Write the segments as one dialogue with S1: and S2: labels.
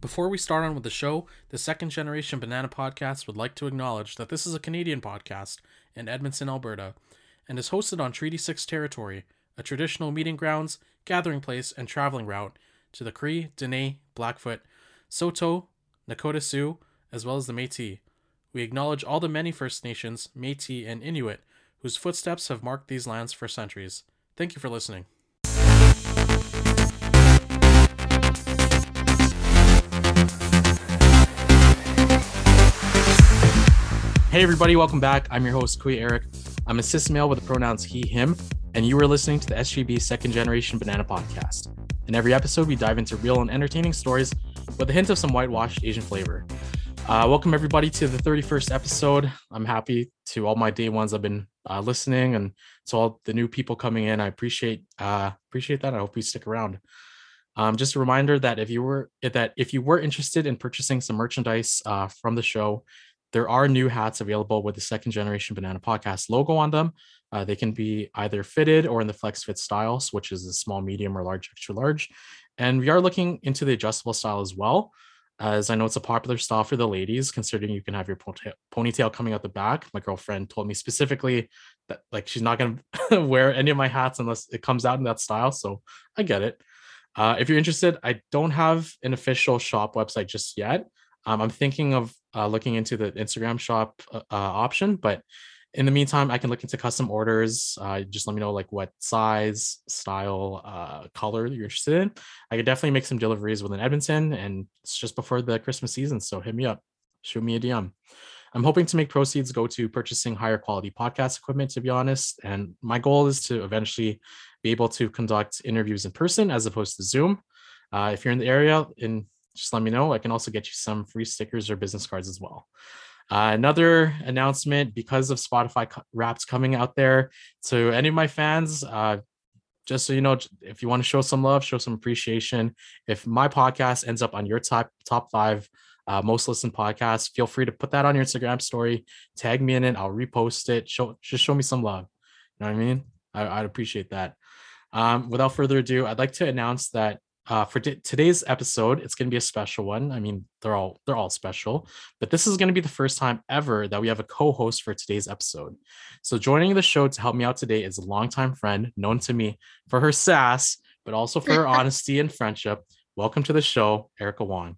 S1: Before we start on with the show, the Second Generation Banana Podcast would like to acknowledge that this is a Canadian podcast in Edmonton, Alberta, and is hosted on Treaty 6 territory, a traditional meeting grounds, gathering place, and traveling route to the Cree, Dene, Blackfoot, Saulteaux, Nakota Sioux, as well as the Métis. We acknowledge all the many First Nations, Métis, and Inuit whose footsteps have marked these lands for centuries. Thank you for listening. Hey everybody, welcome back. I'm your host, Kuya Erik. I'm a cis male with the pronouns he, him, and you are listening to the SGB Second Generation Banana Podcast. In every episode, we dive into real and entertaining stories with a hint of some whitewashed Asian flavor. Uh, welcome everybody to the 31st episode. I'm happy to all my day ones I've been uh, listening, and to all the new people coming in. I appreciate uh, appreciate that. I hope you stick around. Um, just a reminder that if you were that if you were interested in purchasing some merchandise uh, from the show, there are new hats available with the second generation banana podcast logo on them. Uh, they can be either fitted or in the flex fit styles, which is a small, medium, or large, extra large. And we are looking into the adjustable style as well, as I know it's a popular style for the ladies, considering you can have your ponytail coming out the back. My girlfriend told me specifically that like she's not going to wear any of my hats unless it comes out in that style. So I get it. Uh, if you're interested, I don't have an official shop website just yet. Um, I'm thinking of uh, looking into the Instagram shop uh, uh, option, but in the meantime, I can look into custom orders. Uh, just let me know like what size, style, uh, color you're interested in. I could definitely make some deliveries within Edmonton, and it's just before the Christmas season, so hit me up, shoot me a DM. I'm hoping to make proceeds go to purchasing higher quality podcast equipment, to be honest. And my goal is to eventually be able to conduct interviews in person as opposed to Zoom. Uh, if you're in the area, in just let me know. I can also get you some free stickers or business cards as well. Uh, another announcement because of Spotify Wrapped coming out there to any of my fans. Uh, just so you know, if you want to show some love, show some appreciation. If my podcast ends up on your top top five uh, most listened podcasts, feel free to put that on your Instagram story. Tag me in it. I'll repost it. Show just show me some love. You know what I mean? I, would appreciate that. Um, without further ado, I'd like to announce that uh, for t- today's episode it's going to be a special one. I mean they're all they're all special but this is going to be the first time ever that we have a co-host for today's episode. So joining the show to help me out today is a longtime friend known to me for her sass but also for her honesty and friendship. Welcome to the show erika wong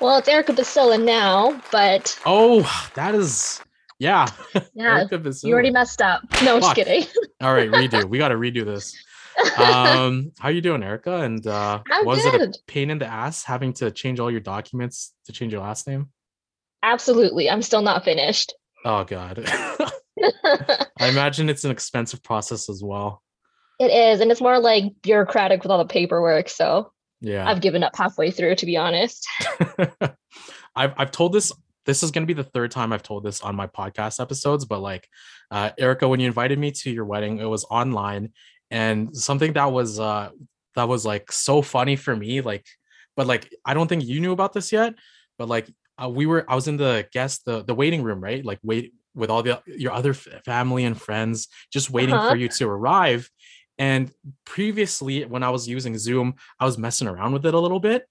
S2: well it's Erika Basilan now but
S1: oh that is yeah
S2: yeah you already messed up. No just kidding.
S1: All right redo. We got to redo this um, how are you doing, Erika? And uh, was good. it a pain in the ass having to change all your documents to change your last name?
S2: Absolutely. I'm still not finished.
S1: Oh God. I imagine it's an expensive process as well.
S2: It is, and it's more like bureaucratic with all the paperwork. So
S1: yeah,
S2: I've given up halfway through, to be honest.
S1: I've I've told this. This is going to be the third time I've told this on my podcast episodes, but like, uh, Erika, when you invited me to your wedding, it was online, and something that was uh that was like so funny for me like but like i don't think you knew about this yet but like uh, we were i was in the guest the the waiting room right like wait with all the your other family and friends just waiting uh-huh. for you to arrive and previously when i was using zoom i was messing around with it a little bit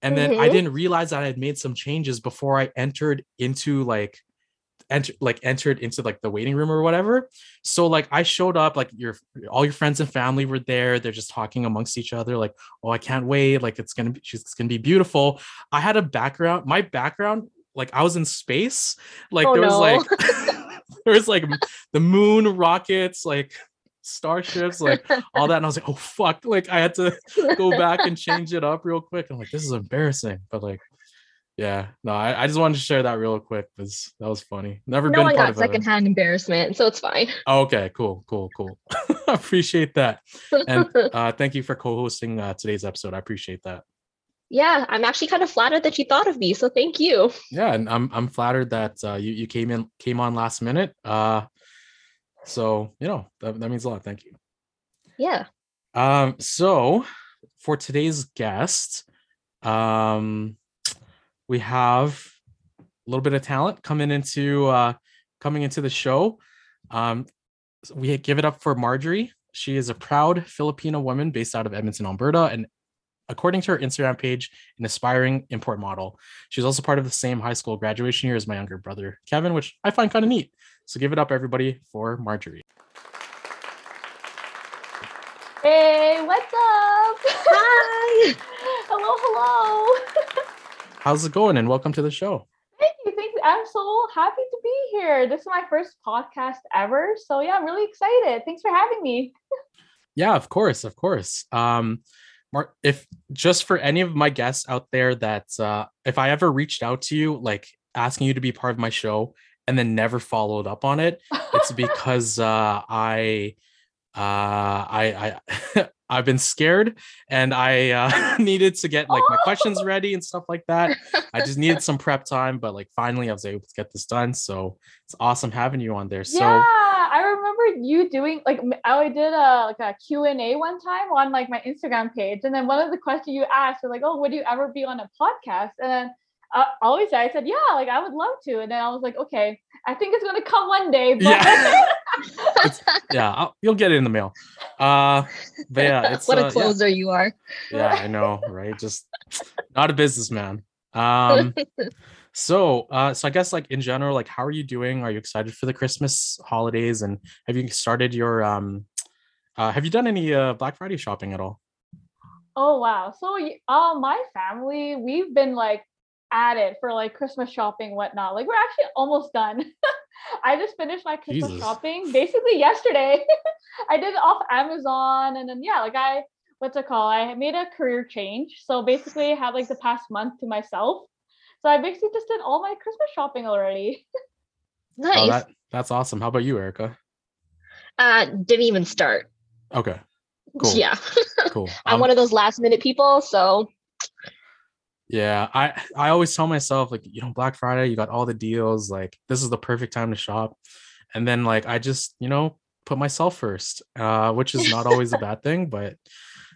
S1: and then mm-hmm. i didn't realize that i had made some changes before i entered into like enter like entered into like the waiting room or whatever. So like I showed up, like your all your friends and family were there. They're just talking amongst each other, like, oh, I can't wait. Like it's gonna be she's gonna be beautiful. I had a background, my background, like I was in space. Like oh, there was no. like there was like the moon, rockets, like starships, like all that. And I was like, oh fuck. Like I had to go back and change it up real quick. I'm like, this is embarrassing. But like yeah no I, I just wanted to share that real quick because that was funny. Never no been
S2: one got secondhand embarrassment so it's fine.
S1: Okay cool cool cool. Appreciate that. And uh thank you for co-hosting uh, today's episode. I appreciate that.
S2: Yeah i'm actually kind of flattered that you thought of me so thank you.
S1: Yeah and i'm i'm flattered that uh you, you came in came on last minute uh so you know that, that means a lot. Thank you.
S2: Yeah.
S1: Um so for today's guest um we have a little bit of talent coming into uh, coming into the show. Um, we give it up for Marjorie. she is a proud Filipino woman based out of Edmonton, Alberta, and according to her Instagram page, an aspiring import model. She's also part of the same high school graduation year as my younger brother, Kevin, which I find kind of neat. So give it up, everybody, for Marjorie.
S3: Hey, what's up?
S2: Hi.
S3: hello, hello.
S1: How's it going? And welcome to the show.
S3: Thank you, thank you. I'm so happy to be here. This is my first podcast ever. So yeah, I'm really excited. Thanks for having me.
S1: Yeah, of course, of course. Um, Mark, if just for any of my guests out there that uh, if I ever reached out to you, like asking you to be part of my show and then never followed up on it, it's because uh, I uh, I I I've been scared and I uh, needed to get like my questions ready and stuff like that. I just needed some prep time, but like finally I was able to get this done. So it's awesome having you on there. So
S3: yeah, I remember you doing like I did a like a Q&A one time on like my Instagram page. And then one of the questions you asked was like, oh, would you ever be on a podcast? And then I always I said, yeah, like I would love to. And then I was like, okay, I think it's gonna come one day. But
S1: Yeah. yeah, I'll, you'll get it in the mail. Uh, but yeah, it's
S2: what
S1: uh,
S2: a
S1: yeah.
S2: closer you are.
S1: yeah i know right just not a businessman um so uh so i guess like in general like how are you doing are you excited for the christmas holidays and have you started your um uh have you done any uh black friday shopping at all
S3: Oh wow. So uh my family, we've been like at it for like Christmas shopping, whatnot. Like we're actually almost done. I just finished my Christmas
S1: Jesus.
S3: shopping basically yesterday. I did it off Amazon and then yeah, like I what's it called? I made a career change. So basically I had like the past month to myself. So I basically just did all my Christmas shopping already.
S2: Nice.
S1: oh that that's awesome how about you erika
S2: uh, didn't even start.
S1: okay Cool.
S2: Yeah.
S1: cool
S2: I'm
S1: Um,
S2: one of those last minute people. So
S1: yeah i i always tell myself like you know black friday you got all the deals like this is the perfect time to shop. And then like i just you know put myself first uh which is not always a bad thing but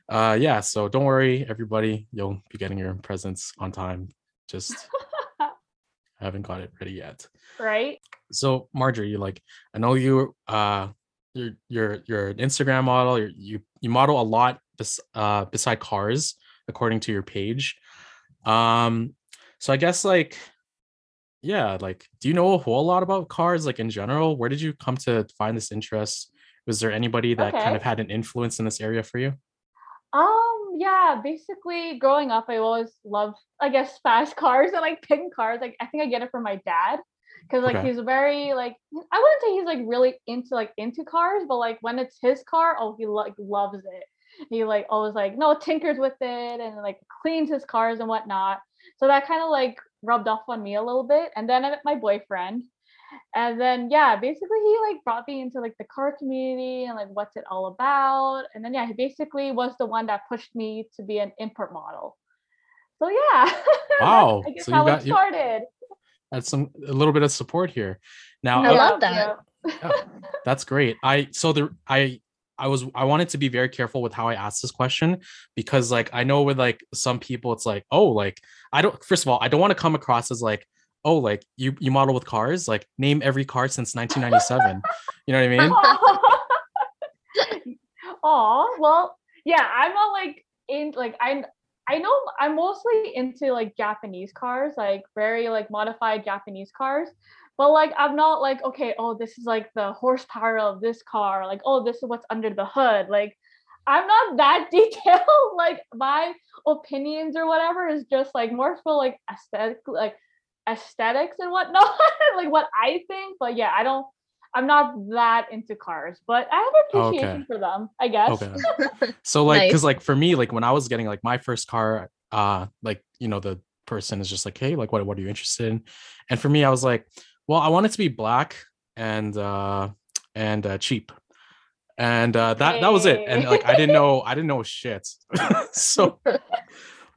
S1: uh yeah so don't worry everybody you'll be getting your presents on time just haven't got it ready yet.
S3: Right?
S1: so marjorie you like i know you uh you're you're you're an instagram model you're, you you model a lot bes- uh beside cars according to your page um so i guess like yeah like do you know a whole lot about cars like in general where did you come to find this interest was there anybody that kind of had an influence in this area for you
S3: Um, yeah, basically growing up, I always loved, I guess, fast cars and like picking cars. Like I think I get it from my dad. Cause like
S1: Okay.
S3: he's very like I wouldn't say he's like really into like into cars, but like when it's his car, oh he like loves it. He like always like no tinkers with it and like cleans his cars and whatnot. So that kind of like rubbed off on me a little bit. And then I met my boyfriend. And then yeah, basically he like brought me into like the car community and like what's it all about. And then yeah, he basically was the one that pushed me to be an import model. So yeah.
S1: Wow,
S3: I guess
S1: so you
S3: how
S1: got-
S3: it
S1: you-
S3: started.
S1: that's some a little bit of support here now
S2: I
S1: uh,
S2: love that.
S1: That's great. I so the I I was I wanted to be very careful with how I asked this question because like I know with like some people it's like oh like I don't first of all I don't want to come across as like oh like you you model with cars like name every car since 1997 you know what I mean
S3: Oh well, yeah. I'm not like in like I I know I'm mostly into like Japanese cars, like very like modified Japanese cars. But like I'm not like okay, oh this is like the horsepower of this car, like oh this is what's under the hood. Like I'm not that detailed. like my opinions or whatever is just like more for like aesthetic, like aesthetics and whatnot, like what I think. But yeah, I don't. I'm not that into cars, but I have
S1: Okay.
S3: appreciation for them. I guess.
S1: okay so like because
S2: Nice.
S1: like for me like when I was getting like my first car uh like you know the person is just like hey like what what are you interested in and for me I was like well I want it to be black and uh and uh cheap. And uh that that was it. And like I didn't know I didn't know shit. So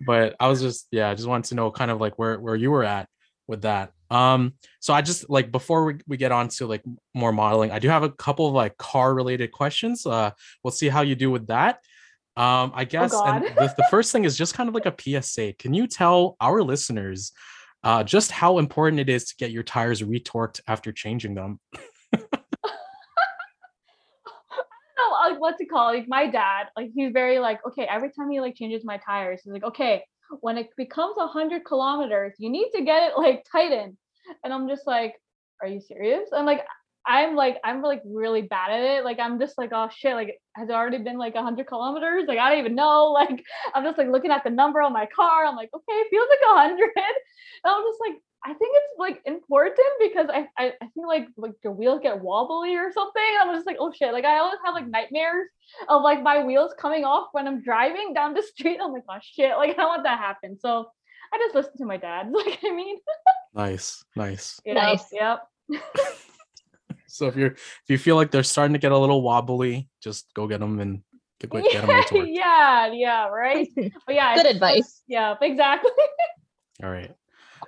S1: but I was just yeah I just wanted to know kind of like where where you were at with that. Um so I just like before we, we get on to like more modeling I do have a couple of like car related questions. Uh we'll see how you do with that. Um i guess and
S3: Oh, God.
S1: the, the first thing is just kind of like a psa can you tell our listeners uh just how important it is to get your tires retorqued after changing them
S3: No, like what's it called? Like my dad, like he's very like, okay, every time he like changes my tires, he's like, okay, when it becomes a hundred kilometers, you need to get it like tightened. And I'm just like, are you serious? I'm like, I'm like, I'm like really bad at it. Like I'm just like, oh shit, like has it already been like a hundred kilometers? Like I don't even know. Like I'm just like looking at the number on my car. I'm like, okay, it feels like a hundred. And I'm just like, I think it's like important because I, I I feel like like your wheels get wobbly or something. I'm just like, oh shit. Like I always have like nightmares of like my wheels coming off when I'm driving down the street. I'm like, oh shit, like I don't want that to happen. So I just listen to my dad. Like I mean,
S1: Nice, nice.
S3: you know,
S2: Nice.
S3: Yep.
S1: So if you're if you feel like they're starting to get a little wobbly, just go get them and get, get them
S3: Yeah,
S1: retorqued.
S3: yeah, yeah, right. But yeah,
S2: Good advice.
S3: Yeah, exactly.
S1: All right.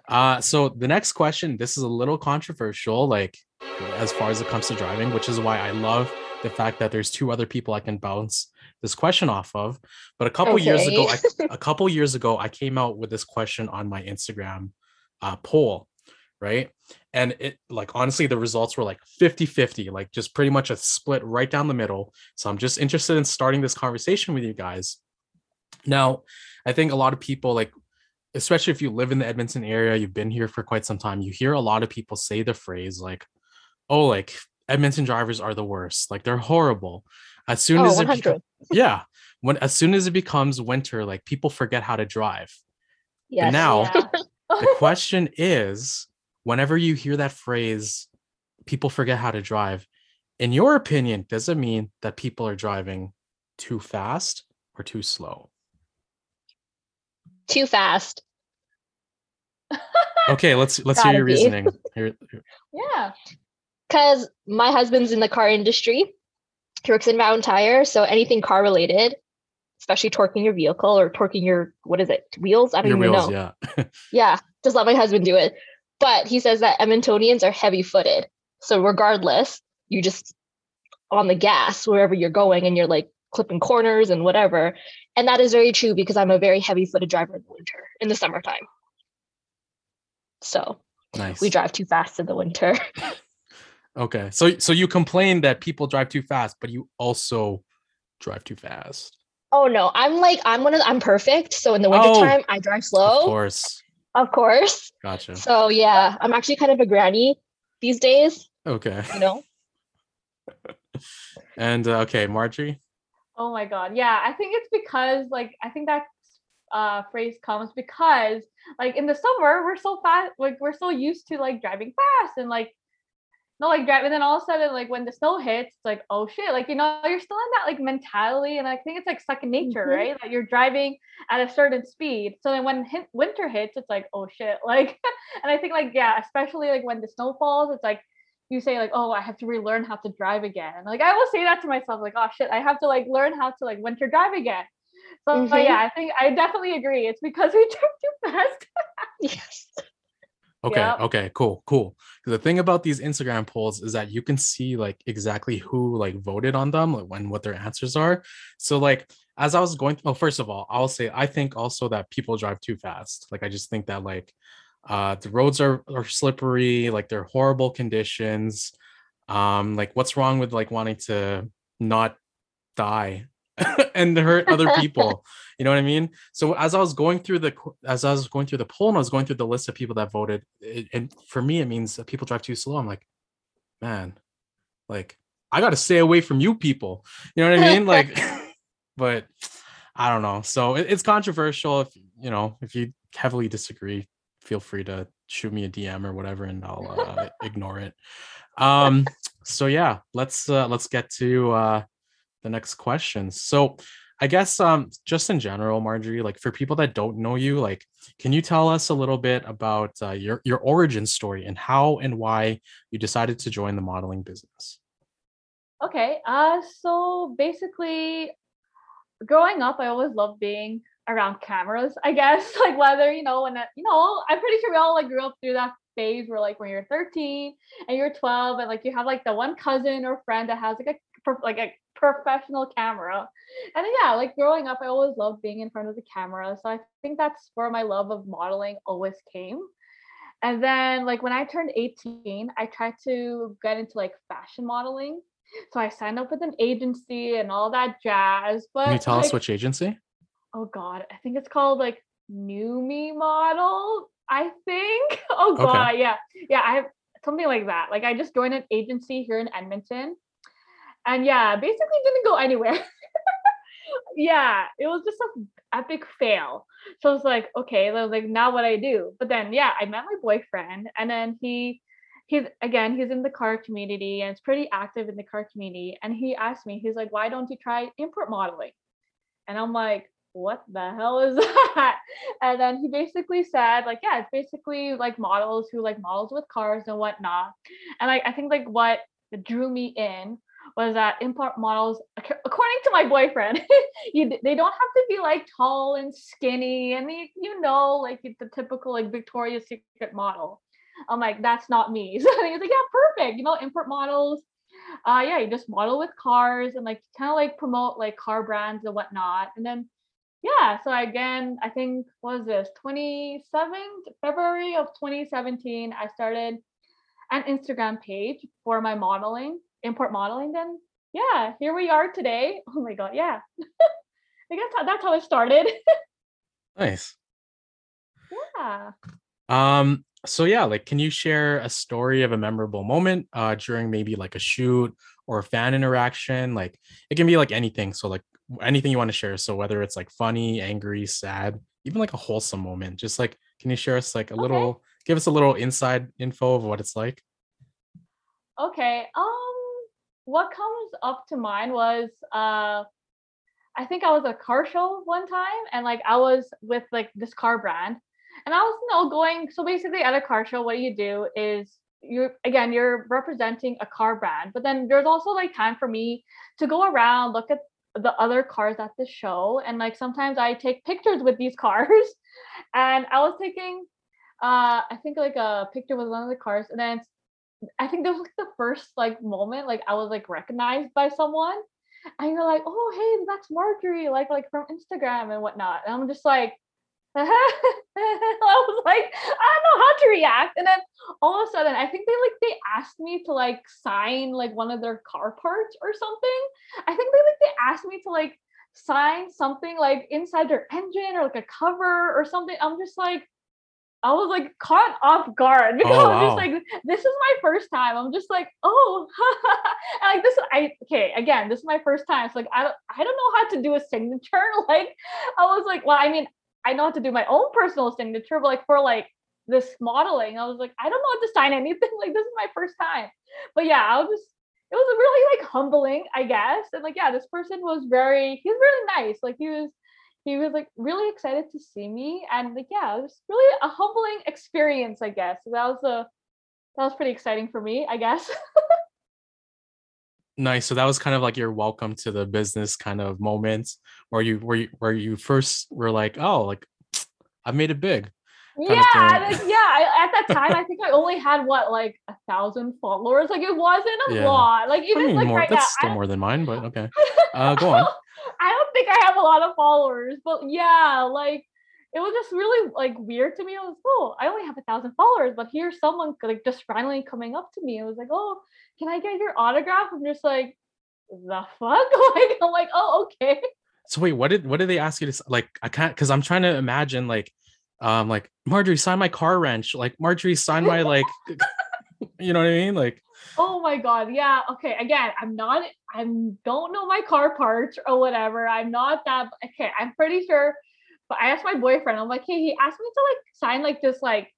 S1: Uh, so the next question, this is a little controversial, like as far as it comes to driving, which is why I love the fact that there's two other people I can bounce this question off of. But a couple years ago, I,
S2: Okay.
S1: a couple years ago, I came out with this question on my Instagram uh, poll, right? And it like honestly, the results were like 50-50, like just pretty much a split right down the middle. So I'm just interested in starting this conversation with you guys. Now, I think a lot of people like especially if you live in the Edmonton area, you've been here for quite some time, you hear a lot of people say the phrase like, "Oh, like Edmonton drivers are the worst. Like they're horrible." As soon
S2: Oh,
S1: as it
S2: 100.
S1: beco- yeah, when as soon as it becomes winter, like people forget how to drive.
S2: yeah
S1: now-
S3: Yeah.
S1: The question is, whenever you hear that phrase, people forget how to drive. In your opinion, does it mean that people are driving too fast or too slow?
S2: Too fast.
S1: Okay, let's let's hear your
S2: be.
S1: reasoning. Here,
S3: yeah.
S2: Because my husband's in the car industry. He works in Mountain Tire. So anything car related, especially torquing your vehicle or torquing your, what is it, wheels? I don't
S1: your
S2: even
S1: wheels,
S2: know.
S1: yeah.
S2: Yeah, just let my husband do it. But he says that Edmontonians are heavy footed. So regardless, you just on the gas wherever you're going and you're like clipping corners and whatever. And that is very true because I'm a very heavy footed driver in the winter, in the summertime. So
S1: Nice.
S2: we drive too fast in the winter.
S1: Okay. So so you complain that people drive too fast, but you also drive too fast.
S2: Oh no, I'm like I'm one of the, I'm perfect. So in the
S1: Oh.
S2: wintertime, I drive slow.
S1: Of course.
S2: Of course.
S1: Gotcha.
S2: So yeah, I'm actually kind of a granny these days,
S1: Okay.
S2: you know.
S1: And uh, okay, Marjorie.
S3: Oh my god. Yeah, I think it's because like I think that uh phrase comes because like in the summer we're so fast like we're so used to like driving fast and like no like driving and then all of a sudden like when the snow hits it's like oh shit like you know you're still in that like mentality and I think it's like second nature
S2: Mhm.
S3: right that you're driving at a certain speed so then when hit, winter hits it's like oh shit like and I think like yeah especially like when the snow falls it's like you say like oh i have to relearn how to drive again like i will say that to myself like oh shit i have to like learn how to like winter drive again so but
S2: Mhm.
S3: yeah i think i definitely agree it's because we drive too fast
S2: Yes.
S1: Okay.
S3: Yep.
S1: Okay. Cool. Cool. the thing about these Instagram polls is that you can see like exactly who like voted on them, like when what their answers are. So like as I was going, oh, first of all, I'll say I think also that people drive too fast. Like I just think that like uh the roads are are slippery, like they're horrible conditions. Um, like what's wrong with like wanting to not die and hurt other people? You know what I mean? So as I was going through the as I was going through the poll and I was going through the list of people that voted, it, and for me it means people drive too slow. I'm like, man, like I got to stay away from you people. You know what I mean? Like, but I don't know. So it, it's controversial. If you know, if you heavily disagree, feel free to shoot me a DM or whatever, and I'll uh, ignore it. Um. So yeah, let's uh, let's get to uh, the next question. So I guess um just in general, Marjorie, like for people that don't know you, like can you tell us a little bit about uh, your your origin story and how and why you decided to join the modeling business?
S3: okay uh so basically growing up i always loved being around cameras i guess like whether you know when I- you know i'm pretty sure we all like grew up through that phase where like when you're 13 and you're 12 and like you have like the one cousin or friend that has like a like a professional camera and then, yeah like growing up i always loved being in front of the camera so i think that's where my love of modeling always came and then like when i turned 18 i tried to get into like fashion modeling So I signed up with an agency and all that jazz. But
S1: Can you tell
S3: like,
S1: us which agency?
S3: Oh God, I think it's called like New Me Model. I think. Oh
S1: Okay.
S3: God, yeah, yeah. I have something like that. Like I just joined an agency here in Edmonton, and yeah, basically didn't go anywhere. yeah, it was just an epic fail. So it's like, okay, like now what I do? But then yeah, I met my boyfriend, and then he he's again he's in the car community and it's pretty active in the car community. And he asked me, he's like, why don't you try import modeling? And I'm like, what the hell is that? And then he basically said, like, yeah, it's basically like models who like models with cars and whatnot. And like I think like what drew me in was that import models, according to my boyfriend, you, they don't have to be like tall and skinny and you, you know, like the typical like Victoria's Secret model. I'm like, that's not me. So he's like, yeah, perfect. You know, import models. Uh, yeah, you just model with cars and like kind of like promote like car brands and whatnot. And then, yeah, so again, I think was this 27th February of 2017, I started an Instagram page for my modeling, import modeling. Then, yeah, here we are today. Oh my god, yeah. I guess how- that's how it started.
S1: Nice.
S3: yeah.
S1: Um, so yeah, like can you share a story of a memorable moment uh during maybe like a shoot or a fan interaction? Like it can be like anything. So like anything you want to share. So whether it's like funny, angry, sad, even like a wholesome moment. Just like can you share us like a
S3: Okay.
S1: little give us a little inside info of what it's like?
S3: Okay. Um, what comes up to mind was uh I think I was at a car show one time and like I was with like this car brand and I was you know going so basically at a car show what you do is you again you're representing a car brand but then there's also like time for me to go around look at the other cars at the show and like sometimes I take pictures with these cars and I was taking uh I think like a picture with one of the cars and then I think that was like the first like moment like I was like recognized by someone and you're like, oh hey, that's Marjorie, like like from Instagram and whatnot. And I'm just like, I was like, I don't know how to react. And then all of a sudden, I think they like they asked me to like sign like one of their car parts or something. I think they like they asked me to like sign something like inside their engine or like a cover or something. I'm just like, I was like caught off guard because
S1: Oh,
S3: I was just like, this is my first time. I'm just like, oh, and like this. I okay again. This is my first time. So like I don't I don't know how to do a signature. Like I was like, well, I mean, I know how to do my own personal signature, but like for like this modeling, I was like, I don't know how to sign anything. Like this is my first time. But yeah, I was just it was really like humbling, I guess. And like yeah, this person was very he was really nice. Like he was he was like really excited to see me and like yeah it was really a humbling experience i guess so that was a that was pretty exciting for me i guess
S1: Nice. So that was kind of like your welcome to the business kind of moment where you where you where you first were like, oh, like I've made it big.
S3: yeah
S1: Kind of thing.
S3: like, yeah I, at that time i think i only had what like a thousand followers like it wasn't a
S1: Yeah.
S3: lot like
S1: I
S3: even
S1: mean,
S3: like
S1: more
S3: right
S1: that's
S3: now
S1: still
S3: I,
S1: more than mine, but okay. Uh, go on.
S3: I don't think I have a lot of followers, but yeah, like it was just really like weird to me. I was oh, I only have a thousand followers, but here's someone like just randomly coming up to me. It was like, oh, can I get your autograph? I'm just like, the fuck? Like I'm like, oh, okay.
S1: So wait, what did what did they ask you to like? I can't because I'm trying to imagine like, um, like Marjorie sign my car wrench, like Marjorie sign my like, you know what I mean? Like,
S3: Oh my god, yeah. Okay, again, I'm not. I don't know my car parts or whatever. I'm not that. Okay, I'm pretty sure. But I asked my boyfriend. I'm like, hey, he asked me to like sign like this like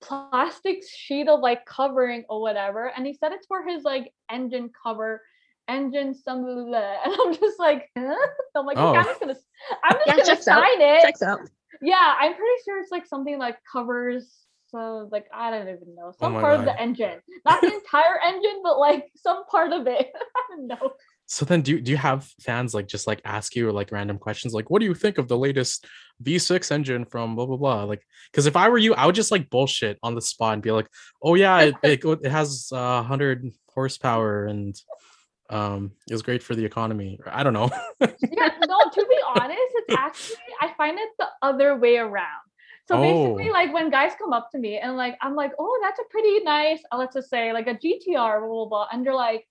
S3: plastic sheet of like covering or whatever, and he said it's for his like engine cover, engine some. blah. And I'm just like, huh? I'm like, okay, I'm
S1: Oh.
S3: just gonna. I'm just
S2: Yeah,
S3: gonna
S2: checks out.
S3: sign it.
S2: Checks out.
S3: Yeah, I'm pretty sure it's like something like covers. So like I don't even know some
S1: Oh
S3: part of the engine, not the entire engine, but like some part of it. I don't know.
S1: so then do do you have fans like just like ask you like random questions like, what do you think of the latest V6 engine from blah blah blah? Like, because if I were you, I would just like bullshit on the spot and be like, oh yeah, it it, it has uh, 100 horsepower and um it was great for the economy. I don't know.
S3: Yeah, no. To be honest, it's actually I find it the other way around. So basically,
S1: Oh.
S3: like when guys come up to me and like I'm like, oh, that's a pretty nice, let's just say like a GTR, blah blah blah, and they're like,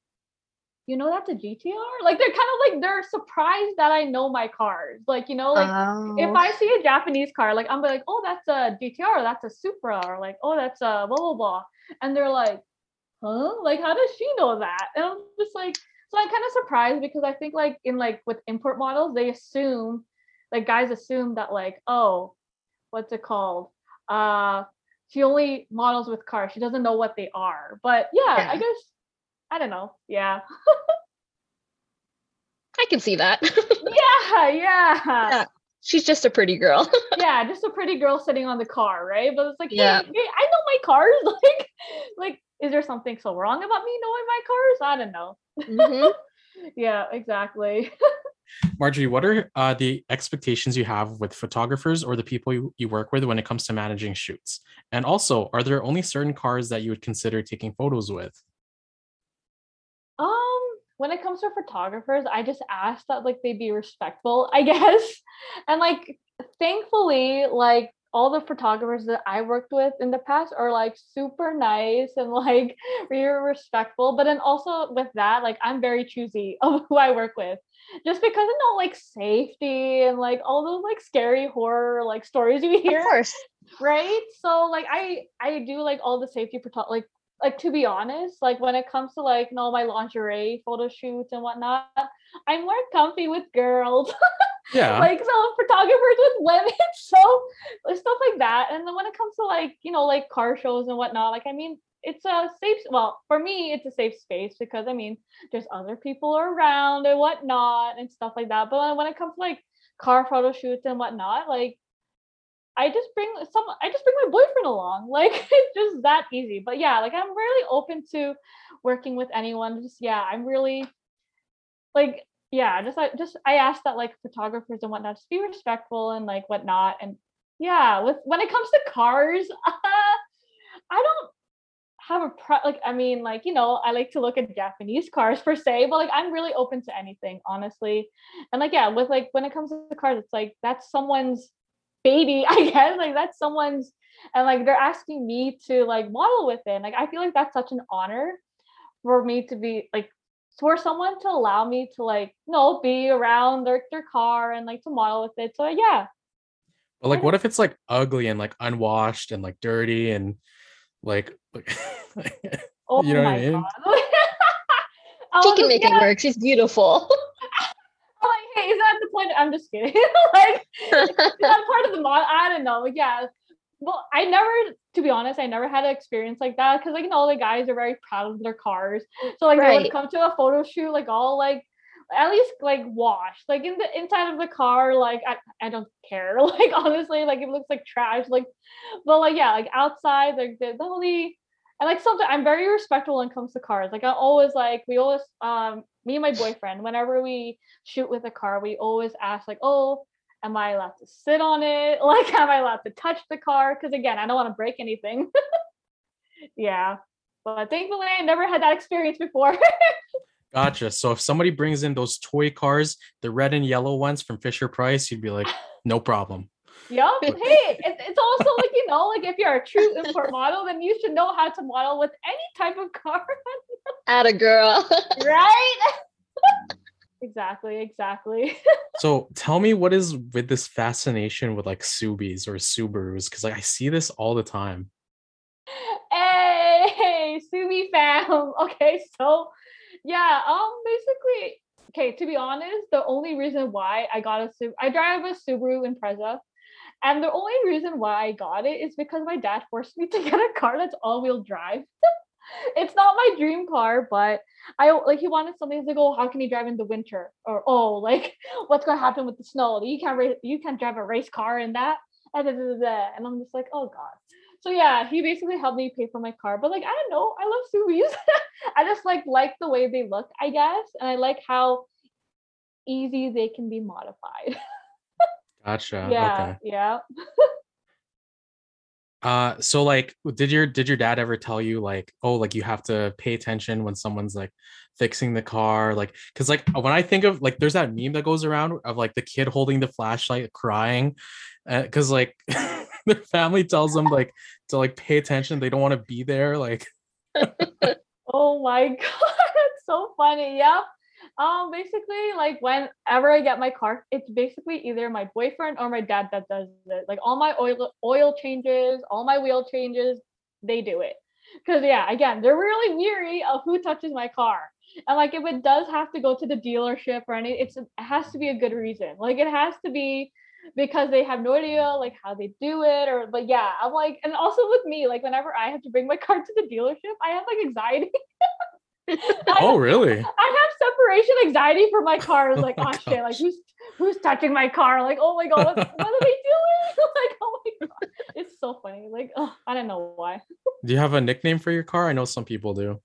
S3: you know that's a GTR? Like they're kind of like they're surprised that I know my cars. Like, you know, like if
S2: Oh.
S3: I see a Japanese car, like I'm like, oh, that's a GTR, that's a Supra, or like, oh, that's a blah blah blah. And they're like, huh? Like, how does she know that? And I'm just like, so I'm kind of surprised because I think like in like with import models, they assume, like guys assume that like, oh, what's it called? Uh she only models with cars. She doesn't know what they are. But yeah, I guess I don't know. Yeah.
S2: I can see that.
S3: yeah, yeah.
S2: Yeah. She's just a pretty girl.
S3: yeah, just a pretty girl sitting on the car, right? But it's like,
S2: Yeah.
S3: hey, hey, I know my cars. Like, like, is there something so wrong about me knowing my cars? I don't know.
S2: Mhm.
S3: Yeah, exactly.
S1: Marjorie, what are uh, the expectations you have with photographers or the people you, you work with when it comes to managing shoots? And also, are there only certain cars that you would consider taking photos with?
S3: Um, when it comes to photographers, I just ask that like they be respectful, I guess. And like thankfully, like all the photographers that I worked with in the past are like super nice and like very respectful. But then also with that, like I'm very choosy of who I work with. Just because of all like safety and like all those like scary horror like stories you hear
S2: Of course.
S3: right so like i i do like all the safety proto- like like to be honest like when it comes to like no my lingerie photo shoots and whatnot i'm more comfy with girls
S1: Yeah.
S3: like so photographers with women so stuff like that and then when it comes to like you know like car shows and whatnot like i mean it's a safe well for me it's a safe space because i mean there's other people around and whatnot and stuff like that but when it comes to like car photo shoots and whatnot like I just bring some I just bring my boyfriend along. Like it's just that easy. But yeah, like I'm really open to working with anyone. Just yeah, I'm really like yeah, just I just I ask that like photographers and whatnot just be respectful and like whatnot. And yeah, with when it comes to cars, uh, I don't have a pre like I mean like you know I like to look at Japanese cars per se, but like I'm really open to anything honestly. And like yeah, with like when it comes to cars, it's like that's someone's baby, I guess. Like that's someone's and like they're asking me to like model with it. Like I feel like that's such an honor for me to be like for someone to allow me to like you know be around their, their car and like to model with it. So yeah.
S1: But like, what if it's like ugly and like unwashed and like dirty and like, like
S3: Oh
S1: You know what I mean?
S3: god.
S2: She can
S3: just-
S2: make it work. She's beautiful.
S3: I'm like, hey, is that the point? I'm just kidding. like is that part of the mod? I don't know. Like, yeah. Well, I never, to be honest, I never had an experience like that because, like, you know, all the guys are very proud of their cars. So, like, they
S2: Right.
S3: would come to a photo shoot, like, all like, at least like washed, like in the inside of the car. Like, I, I don't care. Like, honestly, like, it looks like trash. Like, but like, yeah, like outside, like, the, the only, and like, something I'm very respectful when it comes to cars. Like, I always like, we always, um, me and my boyfriend, whenever we shoot with a car, we always ask, like, oh, am I allowed to sit on it? Like, am I allowed to touch the car? Because again, I don't want to break anything. yeah. But thankfully, I never had that experience before.
S1: gotcha. So if somebody brings in those toy cars, the red and yellow ones from Fisher Price, you'd be like, no problem.
S3: yup. Hey, it's also like, you know, like if you're a true import model, then you should know how to model with any type of car,
S2: At a girl.
S3: right? Exactly, exactly.
S1: So tell me what is with this fascination with like Subis or Subarus? Because like I see this all the time.
S3: Hey, Sumi fam. Okay, so yeah, um, basically, okay. To be honest, the only reason why I got a Subaru, I drive a Subaru Impreza, and the only reason why I got it is because my dad forced me to get a car that's all-wheel drive. It's not my dream car, but I like he wanted something to go. How can you drive in the winter? Or oh, like what's gonna happen with the snow? You can't ra- you can't drive a race car in that. And, da, da, da, da. and I'm just like, oh god. So yeah, he basically helped me pay for my car. But like, I don't know, I love SUVs. I just like like the way they look, I guess, and I like how easy they can be modified.
S1: Gotcha.
S3: yeah,
S1: Okay.
S3: yeah.
S1: Uh so like did your did your dad ever tell you like, oh, like you have to pay attention when someone's like fixing the car? Like, cause like when I think of like there's that meme that goes around of like the kid holding the flashlight crying. Uh, cause like their family tells them like to like pay attention. They don't want to be there. Like
S3: Oh my god, that's so funny. Yep. Um, basically, like whenever I get my car, it's basically either my boyfriend or my dad that does it. Like all my oil oil changes, all my wheel changes, they do it. Cause yeah, again, they're really weary of who touches my car. And like if it does have to go to the dealership or any, it's it has to be a good reason. Like it has to be because they have no idea like how they do it or but yeah i'm like and also with me like whenever i have to bring my car to the dealership i have like anxiety
S1: oh really?
S3: I have separation anxiety for my car. It's like
S1: Oh,
S3: oh, shit like who's who's touching my car? Like oh my god what, what are they doing? Like oh my god. It's so funny. Like oh, i don't know why.
S1: Do you have a nickname for your car? I know some people do.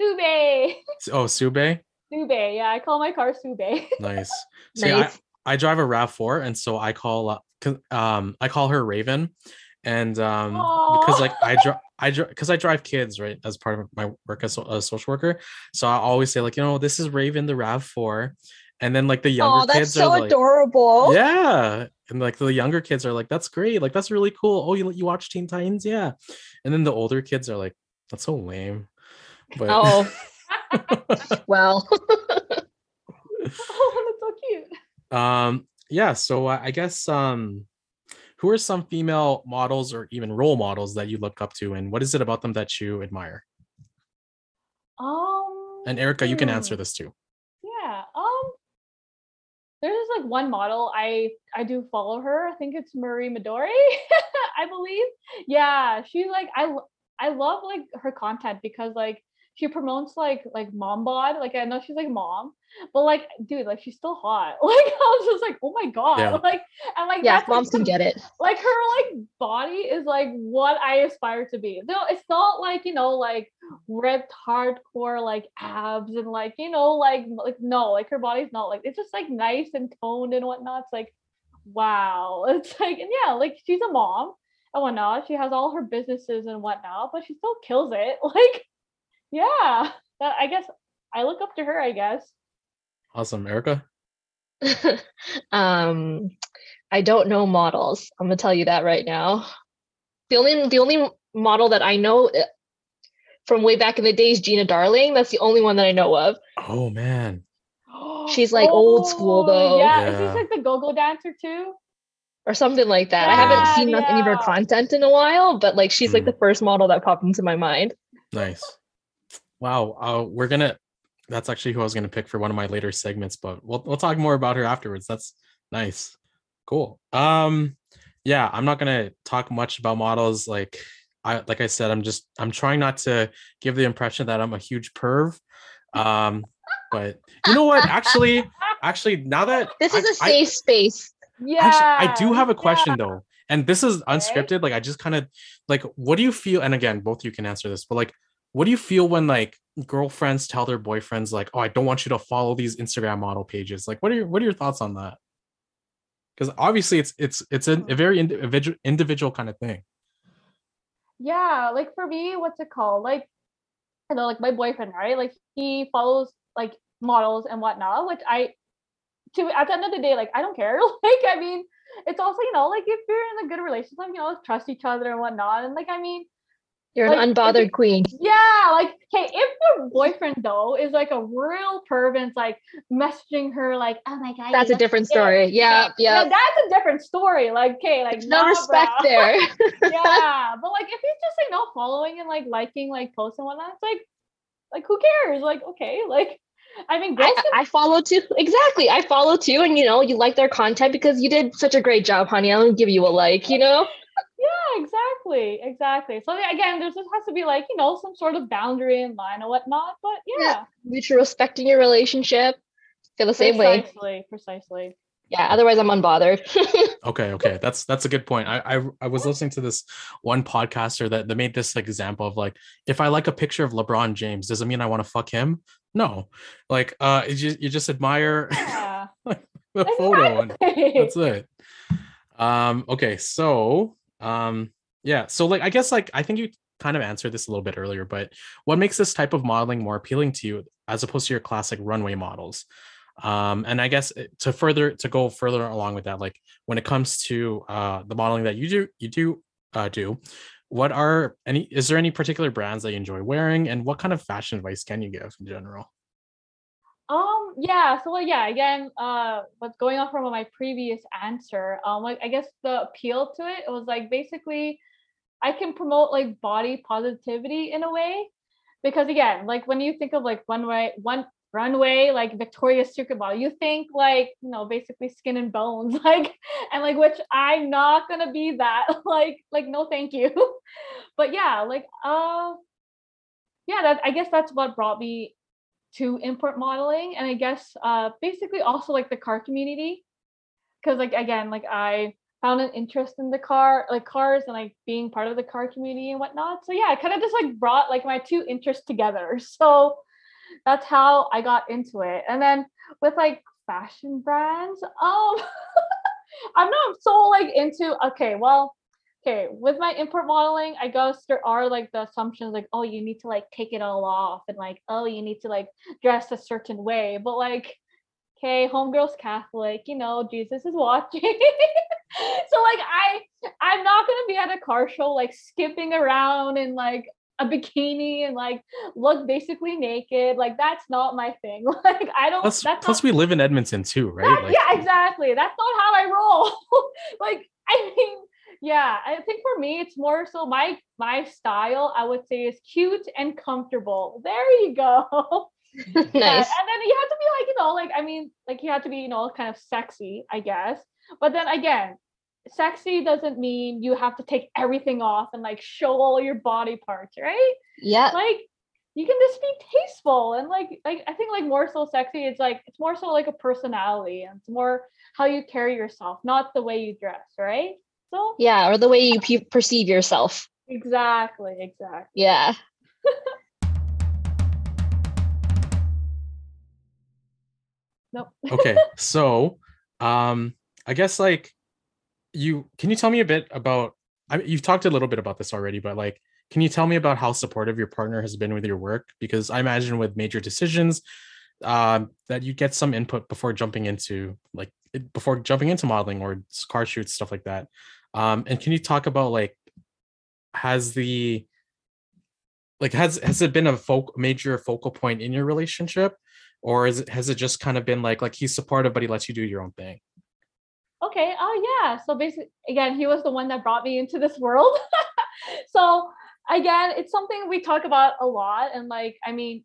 S3: Sube.
S1: Oh sube?
S3: Sube yeah. I call my car sube.
S1: Nice. See, I,
S2: Nice.
S1: I drive a rav4 and so i call uh, um i call her raven. And um because like i drive i because i drive kids right as part of my work as a social worker. So i always say like you know this is raven the rav4 and then like the younger
S2: Oh, that's
S1: kids
S2: so
S1: are like
S2: adorable.
S1: yeah. And like the younger kids are like that's great. Like that's really cool. Oh you, you watch teen titans? Yeah. And then the older kids are like that's so lame. But
S2: Oh, well.
S3: oh that's so cute.
S1: Um yeah so I I guess um who are some female models or even role models that you look up to and what is it about them that you admire
S3: um
S1: and erika you can
S3: hmm.
S1: answer this too
S3: Yeah. Um there's like one model I I do follow her. I think it's Marie Midori, I believe. Yeah, she's like I I love like her content because like she promotes like like mom bod. Like I know she's like mom, but like dude, like she's still hot. Like I was just like, oh my god.
S1: Yeah.
S3: Like and like
S2: yeah,
S3: that's, like,
S2: moms can get it.
S3: like her like body is like what I aspire to be. No, it's not like you know like ripped hardcore like abs and like you know like like no like her body's not like it's just like nice and toned and whatnot. It's like wow. It's like and yeah like she's a mom and whatnot. She has all her businesses and whatnot, but she still kills it. Like yeah, that, I guess I look up to her. I guess.
S1: awesome erika
S2: um, I don't know models. I'm gonna tell you that right now. The only the only model that I know uh, from way back in the days, Gina Darling. That's the only one that I know of.
S1: oh man
S2: She's, like, old school,
S3: Oh,
S2: though.
S3: Yeah, is
S1: Yeah.
S3: this like the go-go dancer too?
S2: or something like that. I haven't seen noth- any of her content in a while, but like she's like
S1: Mm.
S2: the first model that popped into my mind.
S1: nice wow uh, we're gonna that's actually who i was gonna pick for one of my later segments but we'll, we'll talk more about her afterwards that's nice cool um yeah i'm not gonna talk much about models like i like i said i'm just i'm trying not to give the impression that i'm a huge perv um but you know what actually actually now that
S2: This is
S1: I-
S2: a safe space.
S3: Yeah.
S1: Actually, I do have a
S3: yeah.
S1: question though, and this is unscripted. Like, I just kind of like, what do you feel? And again, both of you can answer this, but like, what do you feel when like girlfriends tell their boyfriends like, "Oh, I don't want you to follow these Instagram model pages"? Like, what are your what are your thoughts on that? Because obviously, it's it's it's a, a very individual individual kind of thing.
S3: Yeah, like for me, what's it called? Like, you know, like my boyfriend, right? Like he follows like models and whatnot, which I to at the end of the day, like I don't care. Like, I mean, it's also, you know, like if you're in a good relationship, you know, trust each other and whatnot. And like, I mean,
S2: You're
S3: Like,
S2: an unbothered queen.
S3: Yeah, like hey, if your boyfriend though is like a real perv and it's like messaging her like, oh my god,
S2: That's a different story.
S3: good,"
S2: Yeah, yeah.
S3: that's a different story. Like, okay, like
S2: There's no
S3: nah,
S2: respect
S3: bruh.
S2: there.
S3: yeah, but like if he's just like not following and like liking like posts and whatnot, it's like, like who cares? Like, okay, like, I mean,
S2: I,
S3: can
S2: I follow too. Exactly. I follow too. And you know, you like their content because you did such a great job, honey. I'll give you a like, you know?
S3: Yeah, exactly, exactly. So again, there just has to be like you know some sort of boundary and line or whatnot. But
S2: Yeah.
S3: yeah,
S2: Mutual respect in your relationship. Feel the same way.
S3: precisely, precisely.
S2: Yeah. Otherwise I'm unbothered.
S1: Okay, okay, that's that's a good point. I I, I was listening to this one podcaster that, that made this example of like, if I like a picture of LeBron James, does it mean I want to fuck him? No, like uh, you just, you just admire
S3: Yeah,
S1: the photo and that's it um okay so um yeah so like i guess like i think you kind of answered this a little bit earlier but what makes this type of modeling more appealing to you as opposed to your classic runway models? Um and i guess to further to go further along with that like when it comes to uh the modeling that you do you do uh do what are any is there any particular brands that you enjoy wearing and what kind of fashion advice can you give in general
S3: Um, yeah, so yeah, again, uh what's going on from my previous answer, um like I guess the appeal to it, it was like basically I can promote like body positivity in a way. Because again, like when you think of like one way one runway, like Victoria's Secret model, you think like, you know, basically skin and bones, like and like which I'm not gonna be that. Like, like no thank you. but yeah, like uh yeah, that I guess that's what brought me to import modeling and i guess uh basically also like the car community. Because like again like i found an interest in the car like cars and like being part of the car community and whatnot. So yeah i kind of just like brought like my two interests together. So that's how i got into it. And then with like fashion brands um i'm not so like into okay well okay with my import modeling i guess there are like the assumptions like oh you need to like take it all off and like oh you need to like dress a certain way. But like okay homegirl's catholic you know jesus is watching. So like i i'm not gonna be at a car show like skipping around in like a bikini and like look basically naked. Like that's not my thing. Like i don't
S1: Plus,
S3: that's
S1: plus
S3: not,
S1: we live in Edmonton too, right?
S3: that-
S1: Like,
S3: yeah exactly. That's not how i roll. Like i mean yeah i think for me it's more so my my style i would say is cute and comfortable. There you go. Yeah,
S2: nice.
S3: and then you have to be like you know like i mean like you have to be you know kind of sexy i guess. But then again sexy doesn't mean you have to take everything off and like show all your body parts right?
S2: Yeah.
S3: like you can just be tasteful and like like I think like more so sexy it's like it's more so like a personality and it's more how you carry yourself not the way you dress right so
S2: Yeah. Or the way you pe- perceive yourself.
S3: exactly exactly
S2: Yeah.
S3: nope
S1: okay so um i guess like you can you tell me a bit about I, you've talked a little bit about this already but like can you tell me about how supportive your partner has been with your work because i imagine with major decisions um that you get some input before jumping into like before jumping into modeling or s- car shoots stuff like that um and can you talk about like has the like has has it been a folk major focal point in your relationship? Or is it has it just kind of been like like he's supportive but he lets you do your own thing?
S3: Okay oh yeah. So basically again he was the one that brought me into this world. So again it's something we talk about a lot and like i mean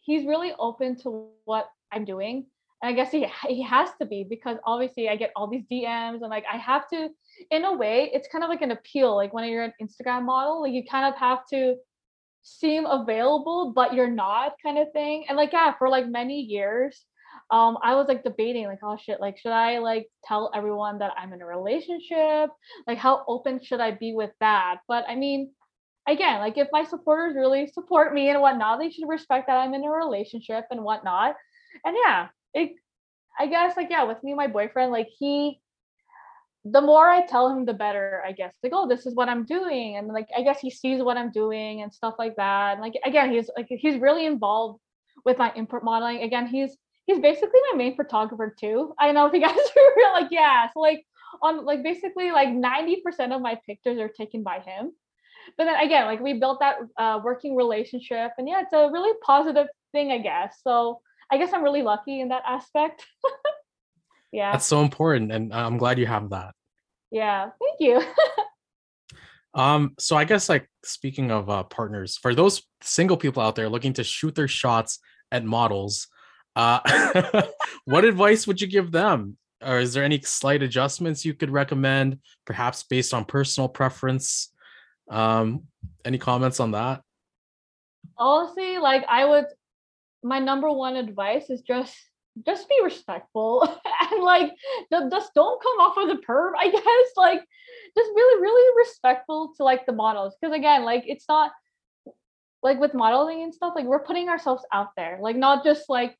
S3: he's really open to what i'm doing i guess he he has to be because obviously i get all these dms and like i have to in a way it's kind of like an appeal like when you're an instagram model like you kind of have to seem available but you're not kind of thing. And like yeah for like many years um i was like debating like oh shit like should i like tell everyone that i'm in a relationship? Like how open should i be with that? But i mean again like if my supporters really support me and whatnot they should respect that i'm in a relationship and whatnot. And yeah it i guess like yeah with me my boyfriend like he the more I tell him, the better, I guess. Like, oh, this is what I'm doing, and like, I guess he sees what I'm doing and stuff like that. And like, again, he's like, he's really involved with my import modeling. Again, he's he's basically my main photographer too. I know if you guys are like, yeah. So like, on like basically like ninety percent of my pictures are taken by him. But then again, like we built that uh, working relationship, and yeah, it's a really positive thing, I guess. So I guess I'm really lucky in that aspect. yeah.
S1: that's so important and i'm glad you have that
S3: Yeah, thank you.
S1: um so i guess like speaking of uh partners for those single people out there looking to shoot their shots at models uh what advice would you give them or is there any slight adjustments you could recommend perhaps based on personal preference um any comments on that
S3: Honestly, like I would my number one advice is just just be respectful and like just don't come off as a perv, I guess. Like just really, really respectful to like the models. Because again, like it's not like with modeling and stuff, like we're putting ourselves out there, like not just like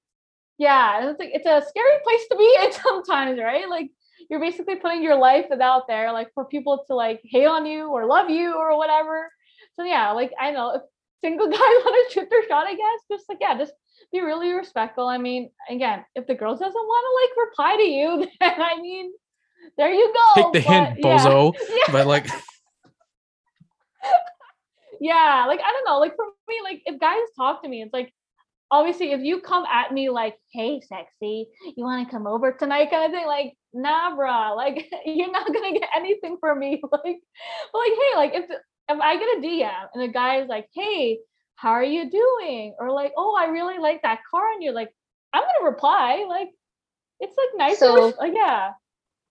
S3: yeah, it's like it's a scary place to be in sometimes, right? Like you're basically putting your life out there, like for people to like hate on you or love you or whatever. So yeah, like I know if single guys want to shoot their shot, I guess just like yeah, just be really respectful. I mean, again, if the girl doesn't want to like reply to you, then I mean, there you go.
S1: take the hint
S3: but, yeah.
S1: bozo
S3: Yeah.
S1: but like
S3: yeah like i don't know like for me like if guys talk to me it's like obviously if you come at me like, hey, sexy, you want to come over tonight kind of thing, like, nah, bruh, like you're not gonna get anything from me. Like, but like, hey, like if if I get a DM and the guy is like, hey, how are you doing? Or like, oh, I really like that car, and you're like, I'm gonna reply. Like, it's like nice.
S2: So-
S3: like, yeah.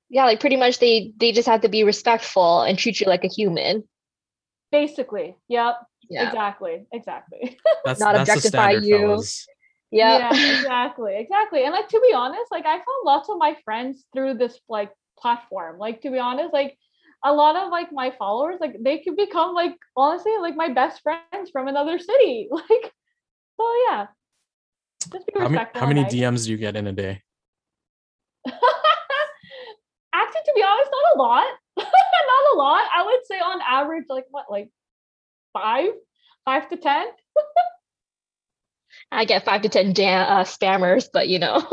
S2: Yeah, like pretty much they they just have to be respectful and treat you like a human.
S3: Basically. Yep.
S2: Yeah.
S3: Exactly. Exactly.
S1: That's
S2: Not
S1: that's
S2: objectify
S1: standard,
S2: you.
S1: fellas.
S2: Yeah.
S3: yeah exactly exactly and like to be honest like i found lots of my friends through this like platform like to be honest like a lot of like my followers like they could become like honestly like my best friends from another city like so yeah just be
S1: How, ma- how many
S3: nice.
S1: DMs do you get in a day?
S3: actually to be honest not a lot not a lot i would say on average like what like five five to ten
S2: I get five to ten jam- uh, spammers, but you know,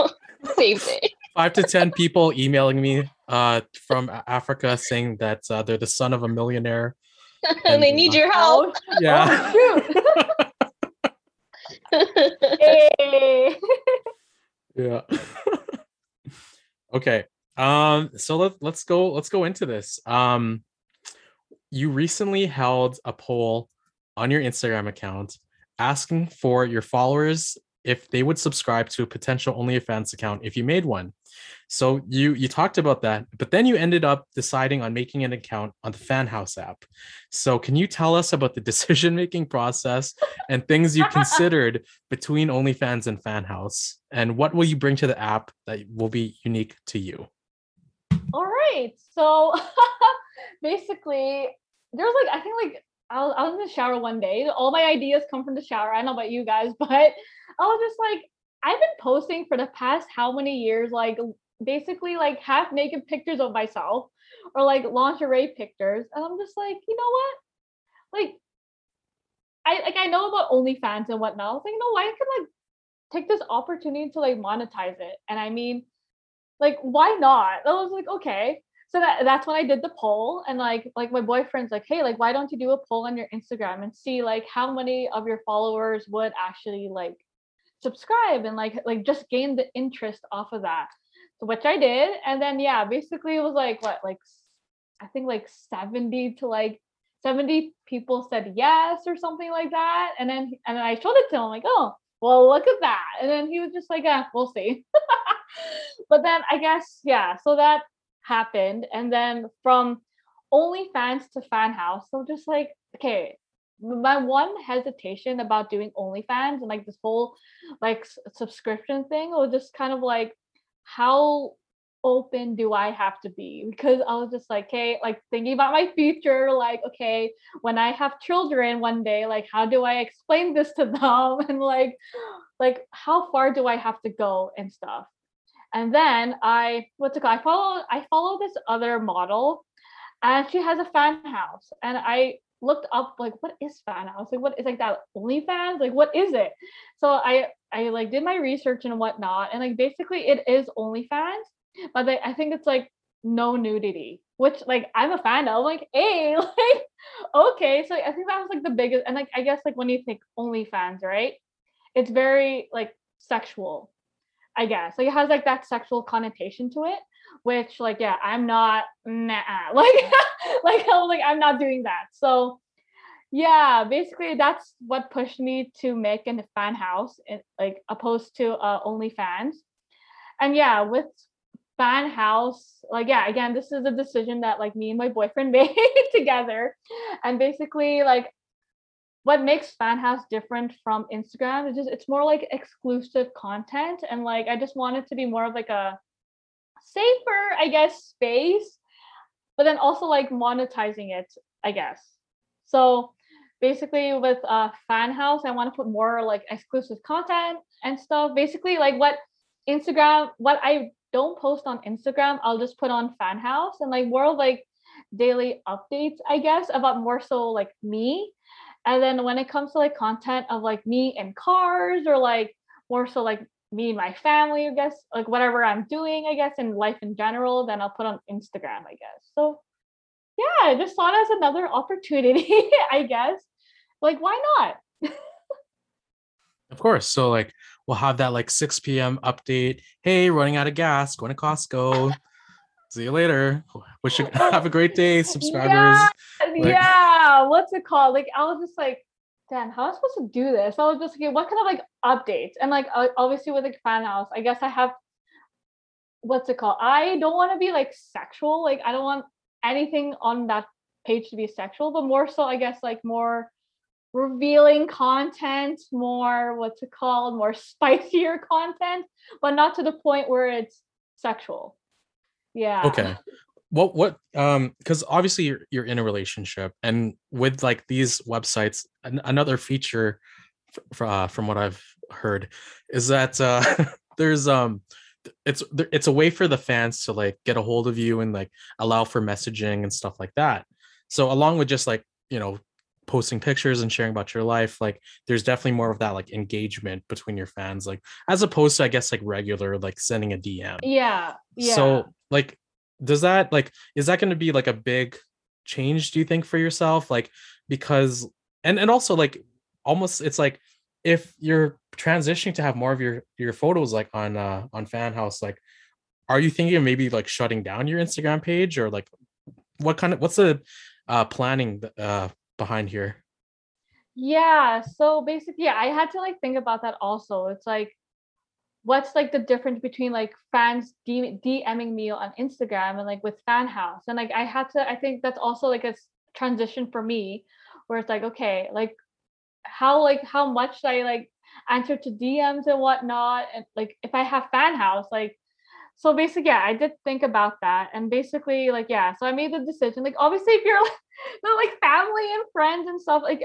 S2: same thing.
S1: Five to ten people emailing me uh, from Africa saying that uh, they're the son of a millionaire.
S2: and they need your help.
S3: oh,
S1: Yeah.
S3: oh, hey.
S1: yeah. okay. Um. So let let's go. Let's go into this. Um. You recently held a poll on your Instagram account asking for your followers if they would subscribe to a potential OnlyFans account if you made one. So you you talked about that, but then you ended up deciding on making an account on the Fan House app. So can you tell us about the decision making process and things you considered between OnlyFans and Fan House, and what will you bring to the app that will be unique to you?
S3: All right. So basically, there's like I think like I was, I was in the shower one day. All my ideas come from the shower. I don't know about you guys, but I was just like, I've been posting for the past how many years, like basically like half naked pictures of myself or like lingerie pictures. And I'm just like, you know what? Like I like I know about OnlyFans and whatnot. I was like, you know, I could like take this opportunity to like monetize it. And I mean, like, why not? I was like, okay. So that that's when I did the poll, and like like my boyfriend's like, hey, like, why don't you do a poll on your Instagram and see like how many of your followers would actually like subscribe and like like just gain the interest off of that. So which I did, and then yeah, basically it was like what like I think like seventy to like 70 people said yes or something like that. And then and then I showed it to him, like, oh, well, look at that. And then he was just like, yeah, we'll see. but then I guess, yeah, so that happened. And then from OnlyFans to Fan House, so just like, okay, my one hesitation about doing OnlyFans and like this whole like s- subscription thing was just kind of like how open do I have to be? Because I was just like, okay, like thinking about my future, like, okay, when I have children one day, like how do I explain this to them? And like, like how far do I have to go and stuff? And then I what's it called? I follow I follow this other model and she has a fan house. And I looked up like what is fan house? Like what is like that OnlyFans? Like what is it? So I I like did my research and whatnot. And like basically it is OnlyFans but they, I think it's like no nudity, which like I'm a fan of. Like, hey, like okay, so I think that was like the biggest, and like I guess like when you think OnlyFans, right? It's very like sexual, I guess. Like it has like that sexual connotation to it, which like yeah, I'm not nah, like like I was like I'm not doing that. So yeah, basically that's what pushed me to make a fan house, and like opposed to uh, OnlyFans. And yeah, with fan house like yeah again this is a decision that like me and my boyfriend made together and basically like what makes fan house different from instagram is just it's more like exclusive content and like i just want it to be more of like a safer i guess space but then also like monetizing it i guess so basically with uh fan house i want to put more like exclusive content and stuff basically like what instagram what i don't post on Instagram, I'll just put on Fan House and like more like daily updates, I guess, about more so like me. And then when it comes to like content of like me and cars or like more so like me and my family, I guess, like whatever I'm doing, I guess, in life in general, then I'll put on Instagram, I guess. So yeah, I just saw it as another opportunity, I guess. Like, why not?
S1: Of course. So like we'll have that like 6 p.m. update. Hey, running out of gas, going to Costco. See you later. Wish you have a great day, subscribers.
S3: Yeah,
S1: Like-
S3: yeah. What's it called? Like I was just like, damn, how am I supposed to do this? I was just like, what kind of like updates? And like obviously with like fan house, I guess I have what's it called? I don't want to be like sexual. Like I don't want anything on that page to be sexual, but more so I guess like more revealing content, more what's it called, more spicier content, but not to the point where it's sexual. Yeah.
S1: Okay. What what um because obviously you're you're in a relationship and with like these websites an, another feature f- uh, from what I've heard is that uh there's um it's it's a way for the fans to like get a hold of you and like allow for messaging and stuff like that. So along with just like, you know, posting pictures and sharing about your life, like there's definitely more of that like engagement between your fans like as opposed to I guess like regular like sending a DM.
S3: Yeah. Yeah.
S1: So like does that like is that going to be like a big change do you think for yourself like because and and also like almost it's like if you're transitioning to have more of your your photos like on uh on fan house like are you thinking of maybe like shutting down your Instagram page or like what kind of what's the uh planning uh behind here
S3: Yeah, so basically, I had to like think about that also. It's like, what's like the difference between like fans D- DMing me on Instagram and like with Fan House? And like, I had to, I think that's also like a transition for me where it's like, okay, like, how like how much I like answer to DMs and whatnot? And like, if I have Fan House, like, so basically, yeah, I did think about that. And basically, like, yeah, so I made the decision. Like, obviously, if you're like, the like family and friends and stuff, like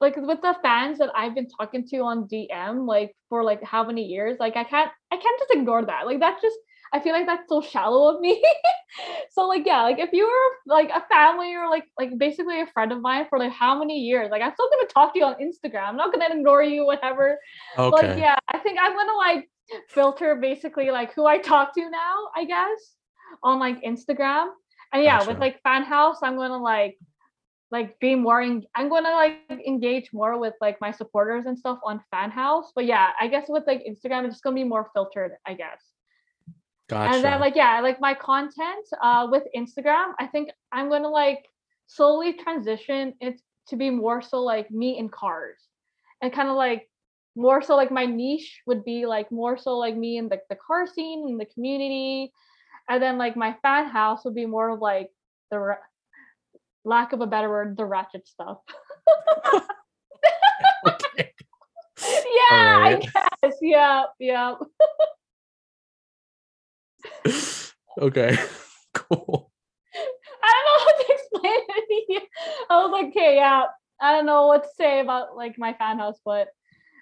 S3: like with the fans that I've been talking to on DM like for like how many years, like I can't I can't just ignore that. Like that's just I feel like that's so shallow of me. so like yeah, like if you were like a family or like like basically a friend of mine for like how many years, like I'm still gonna talk to you on Instagram. I'm not gonna ignore you, whatever.
S1: okay
S3: Like yeah, I think I'm gonna like filter basically like who I talk to now, I guess, on like Instagram. And yeah, with like fan house, I'm gonna like like be more en- I'm gonna like engage more with like my supporters and stuff on fan house. But yeah, I guess with like Instagram, it's just gonna be more filtered, I guess.
S1: gotcha
S3: And then like yeah, like my content uh with Instagram, I think I'm gonna like slowly transition it to be more so like me in cars. And kind of like more so like my niche would be like more so like me in the, the car scene in the community. And then like my fan house would be more of like the lack of a better word, the ratchet stuff.
S1: okay.
S3: yeah,
S1: Alright.
S3: I guess. Yeah, yeah.
S1: okay cool
S3: I don't know how to explain it. I was like, okay, yeah, I don't know what to say about like my fan house, but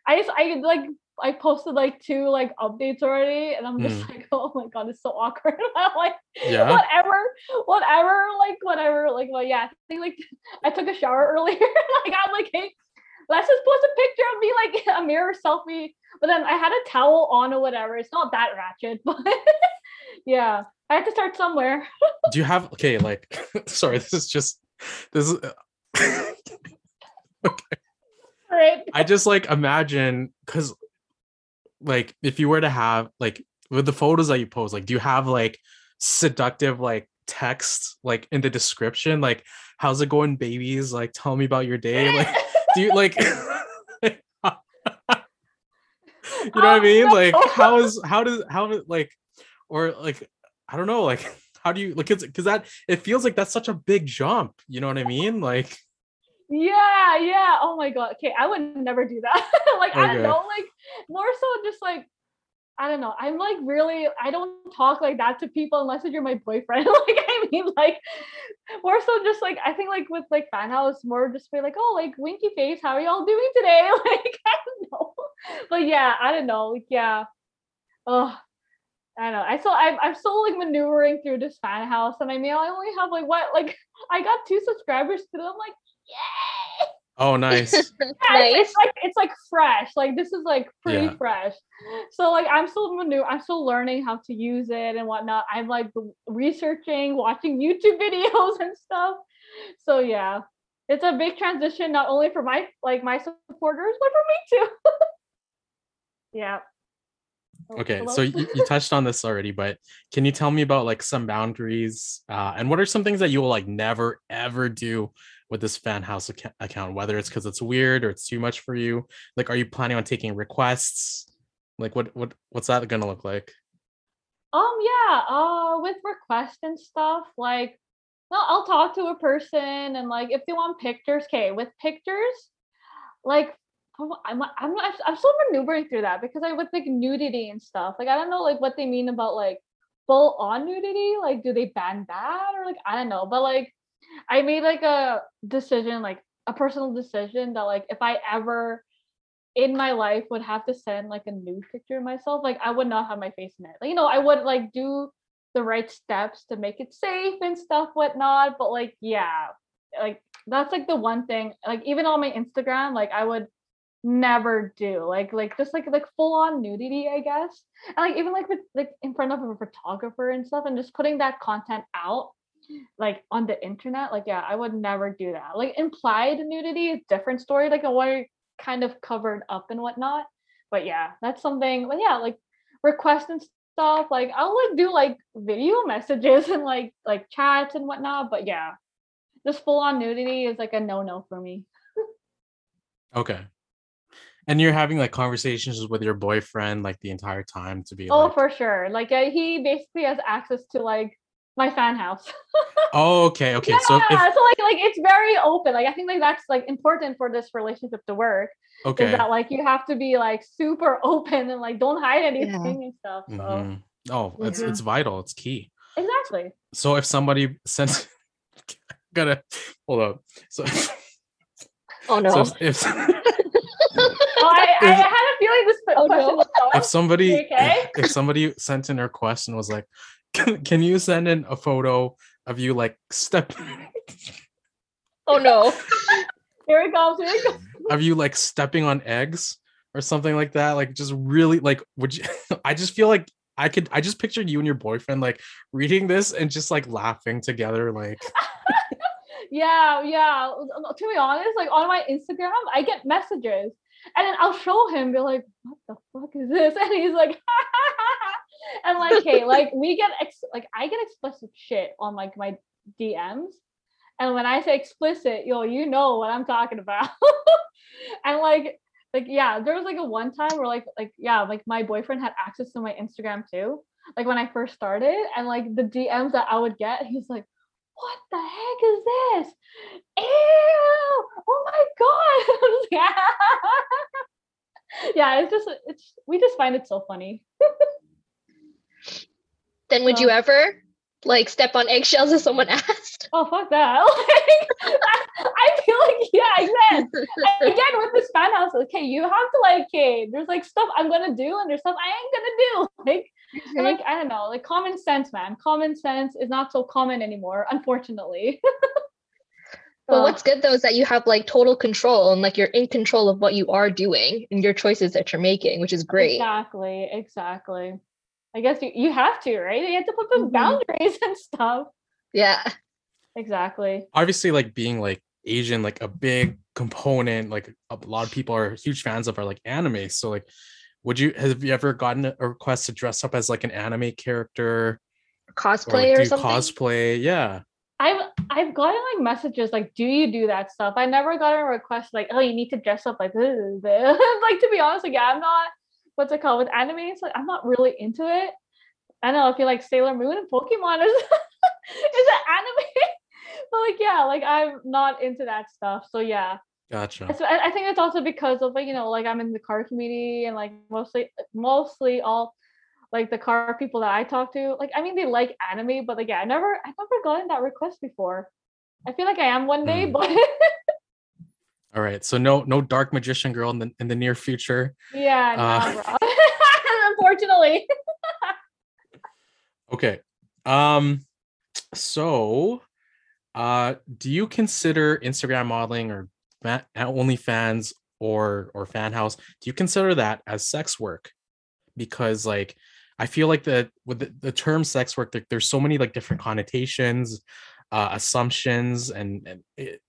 S3: I just I like I posted like two like updates already, and I'm just hmm. like, oh my god, it's so awkward. I'm like,
S1: Yeah?
S3: whatever, whatever, like whatever, like well, yeah. I think like I took a shower earlier. like I'm like, hey, let's just post a picture of me like a mirror selfie. But then I had a towel on or whatever. It's not that ratchet, but yeah, I had to start somewhere.
S1: do you have okay like sorry this is just this is
S3: Right.
S1: i just like imagine because like if you were to have like with the photos that you post like do you have like seductive like text like in the description? Like how's it going babies? Like tell me about your day. Like do you like you know what i
S3: Um,
S1: mean? like how is how does how like or like i don't know like how do you like it's because that it feels like that's such a big jump you know what i mean? Like
S3: Yeah, yeah. Oh my god. Okay, I would never do that. like I don't know, like more so just like I don't know. I'm like really I don't talk like that to people unless you're my boyfriend. like I mean like more so just like I think like with like fan house more just be like, oh like winky face, how are y'all doing today? Like I don't know. But yeah, I don't know. Like yeah. Oh I don't know. I still I'm I'm still like maneuvering through this fan house and I mean I only have like what like I got two subscribers to them like yay
S1: oh nice
S3: yeah, it's,
S2: nice.
S3: it's like it's like fresh. Like this is like pretty
S1: Yeah.
S3: fresh. So like I'm still new. I'm still learning how to use it and whatnot. I'm like researching, watching YouTube videos and stuff. So yeah, it's a big transition not only for my like my supporters, but for me too. Yeah. Oh,
S1: Okay,
S3: hello?
S1: so you, you touched on this already, but can you tell me about like some boundaries uh, and what are some things that you will like never ever do with this fan house acc- account, whether it's because it's weird or it's too much for you? Like, are you planning on taking requests? Like, what what what's that gonna look like?
S3: Um, yeah, uh, with requests and stuff, like, no, I'll talk to a person and like if they want pictures, okay, with pictures, like, I'm I'm not, I'm still maneuvering through that because I with like nudity and stuff, like I don't know like what they mean about like full on nudity, like do they ban that or like I don't know, but like I made like a decision, like a personal decision that like if I ever in my life would have to send like a nude picture of myself, like I would not have my face in it. Like, you know, I would like do the right steps to make it safe and stuff, whatnot. But like, yeah, like that's like the one thing. Like even on my Instagram, like I would never do like like just like like full on nudity, I guess. And like even like with like in front of a photographer and stuff, and just putting that content out like on the internet like yeah i would never do that. Like implied nudity is different story like what are kind of covered up and whatnot. But yeah that's something but yeah like requests and stuff like i'll like do like video messages and like like chats and whatnot but yeah this full on nudity is like a no-no for me.
S1: Okay, and you're having like conversations with your boyfriend like the entire time to be
S3: oh
S1: like,
S3: for sure. Like uh, he basically has access to like my fan house
S1: oh, okay, okay.
S3: yeah,
S1: So if
S3: so like like it's very open like i think like that's like important for this relationship to work
S1: okay,
S3: is that like you have to be like super open and like don't hide anything and stuff. So
S1: mhm. oh, it's
S3: Yeah.
S1: it's vital. It's key.
S3: exactly.
S1: So if somebody sends, gotta hold up. So,
S2: Oh no.
S1: so if, if
S3: Oh, I, I had a feeling this
S2: Oh,
S3: question
S2: no.
S3: was
S1: if
S3: coming.
S1: somebody
S3: You okay?
S1: if somebody sent in a request and was like can, can you send in a photo of you like step
S2: oh no.
S3: Here it comes. Here it comes.
S1: of you like stepping on eggs or something like that like just really like would you i just feel like i could i just pictured you and your boyfriend like reading this and just like laughing together like
S3: Yeah, yeah. To be honest, like on my Instagram, I get messages, and then I'll show him, be like, "What the fuck is this?" And he's like, and like, hey, like we get ex- like I get explicit shit on like my DMs, and when I say explicit, yo, you know what I'm talking about, and like. Like yeah, there was like a one time where like like yeah, like my boyfriend had access to my Instagram too. Like when I first started, and like the DMs that I would get, he's like, what the heck is this? Ew! Oh my god! Like, yeah, it's just it's we just find it so funny.
S2: Then would you ever like step on eggshells if someone asked?
S3: Oh fuck that! Like, I feel like yeah, again, again with this fan house, okay, you have to like, okay, there's like stuff I'm gonna do and there's stuff I ain't gonna do. Like, and, mm-hmm. like I don't know, like common sense, man. Common sense is not so common anymore, unfortunately.
S2: But
S3: So-
S2: what's good though is that you have like total control and like you're in control of what you are doing and your choices that you're making, which is great.
S3: Exactly, exactly. I guess you, you have to, right? You have to put some
S2: Mhm.
S3: boundaries and stuff.
S2: Yeah.
S3: Exactly.
S1: obviously like being like asian like a big component like a lot of people are huge fans of are like anime so like would you have you ever gotten a request to dress up as like an anime character or
S2: Cosplay
S1: like,
S2: or, something.
S1: cosplay yeah
S3: I've I've gotten like messages like, do you do that stuff? I never got a request like, oh, you need to dress up like this. this. like to be honest, like yeah, I'm not what's it called with anime. It's like I'm not really into it. I don't know if you like Sailor Moon and Pokemon is is it anime? but like yeah, like I'm not into that stuff. So yeah.
S1: gotcha
S3: So I, I think it's also because of like you know like I'm in the car community and like mostly mostly all like the car people that I talk to like I mean they like anime but like yeah I never i've never gotten that request before. I feel like I am one day,
S1: Mm.
S3: but
S1: all right so no no dark magician girl in the in the near future
S3: yeah,
S1: Uh.
S3: bro. unfortunately.
S1: okay um so uh do you consider instagram modeling or fa- OnlyFans or or fan house do you consider that as sex work because like i feel like the with the, the term sex work there, there's so many like different connotations uh assumptions and, and it,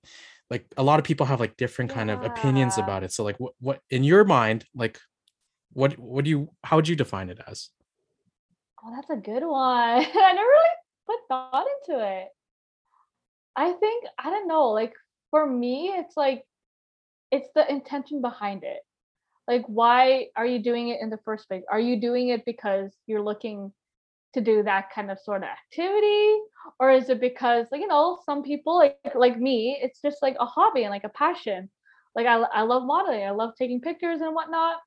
S1: like a lot of people have like different kind of opinions about it so like what what in your mind like what what do you how would you define it as?
S3: Oh, that's a good one. I never really put thought into it. I think I don't know. Like for me, it's like it's the intention behind it. Like, why are you doing it in the first place? Are you doing it because you're looking to do that kind of sort of activity, or is it because, like, you know, some people like like me, it's just like a hobby and like a passion. Like I I love modeling. I love taking pictures and whatnot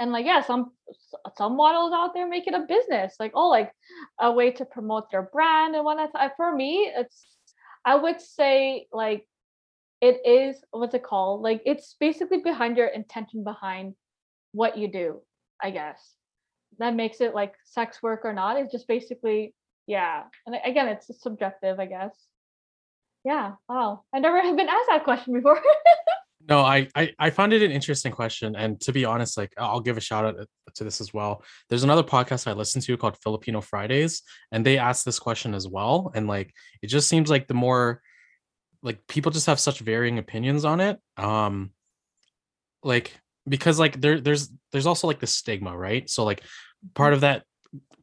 S3: and like yeah some some models out there make it a business like oh like a way to promote their brand and whatnot for me it's i would say like it is what's it called like it's basically behind your intention behind what you do i guess that makes it like sex work or not it's just basically yeah and again it's subjective i guess yeah wow i never have been asked that question before
S1: No, I, I I found it an interesting question, and to be honest, like I'll give a shout out uh, to this as well. There's another podcast I listen to called Filipino Fridays, and they asked this question as well, and like it just seems like the more like people just have such varying opinions on it. Um, like because like there there's there's also like the stigma, right? So like part of that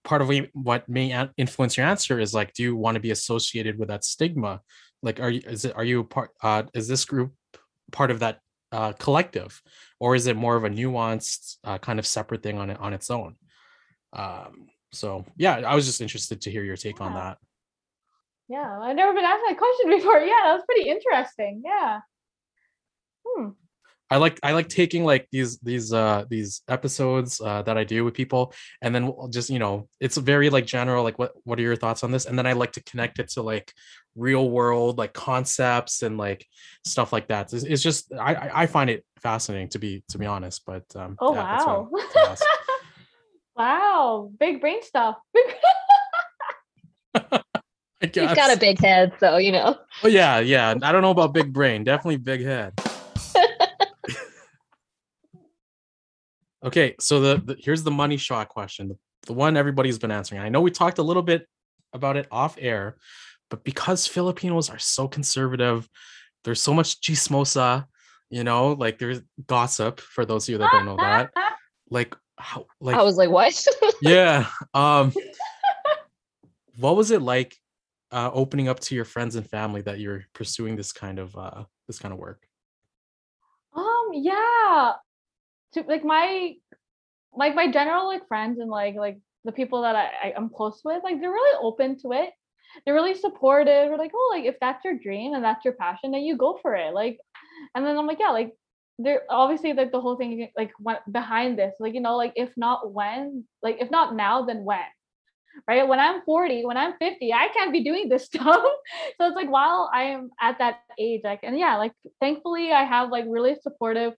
S1: part of what may influence your answer is like do you want to be associated with that stigma like are you is it are you part uh is this group part of that uh, collective, or is it more of a nuanced uh, kind of separate thing on it on its own? Um, so yeah, I was just interested to hear your take
S3: yeah.
S1: on that.
S3: Yeah, I've never been asked that question before. Yeah, that was pretty interesting. Yeah.
S1: Hmm. I like I like taking like these these uh these episodes uh that I do with people and then just you know it's very like general like what what are your thoughts on this? And then I like to connect it to like real world like concepts and like stuff like that. It's, it's just I I find it fascinating to be to be honest but um
S3: oh yeah, wow. wow big brain stuff.
S2: He's got a big head so you know.
S1: Oh yeah yeah I don't know about big brain definitely big head Okay, so the, the, here's the money shot question, the, the one everybody's been answering. I know we talked a little bit about it off air, but because Filipinos are so conservative, there's so much chismosa, you know, like there's gossip for those of you that don't know that. Like how like
S2: I was like, what?
S1: yeah. Um what was it like uh opening up to your friends and family that you're pursuing this kind of uh this kind of work?
S3: Um yeah, to like my like my general like friends and like like the people that I, I am close with, like they're really open to it. They're really supportive. We're like, oh, like if that's your dream and that's your passion, then you go for it. Like, and then I'm like, yeah, like they're obviously like the whole thing like went behind this, like you know, like if not when, like if not now, then when? Right? When I'm 40, when I'm 50, I can't be doing this stuff. so it's like while I am at that age, like and yeah, like thankfully I have like really supportive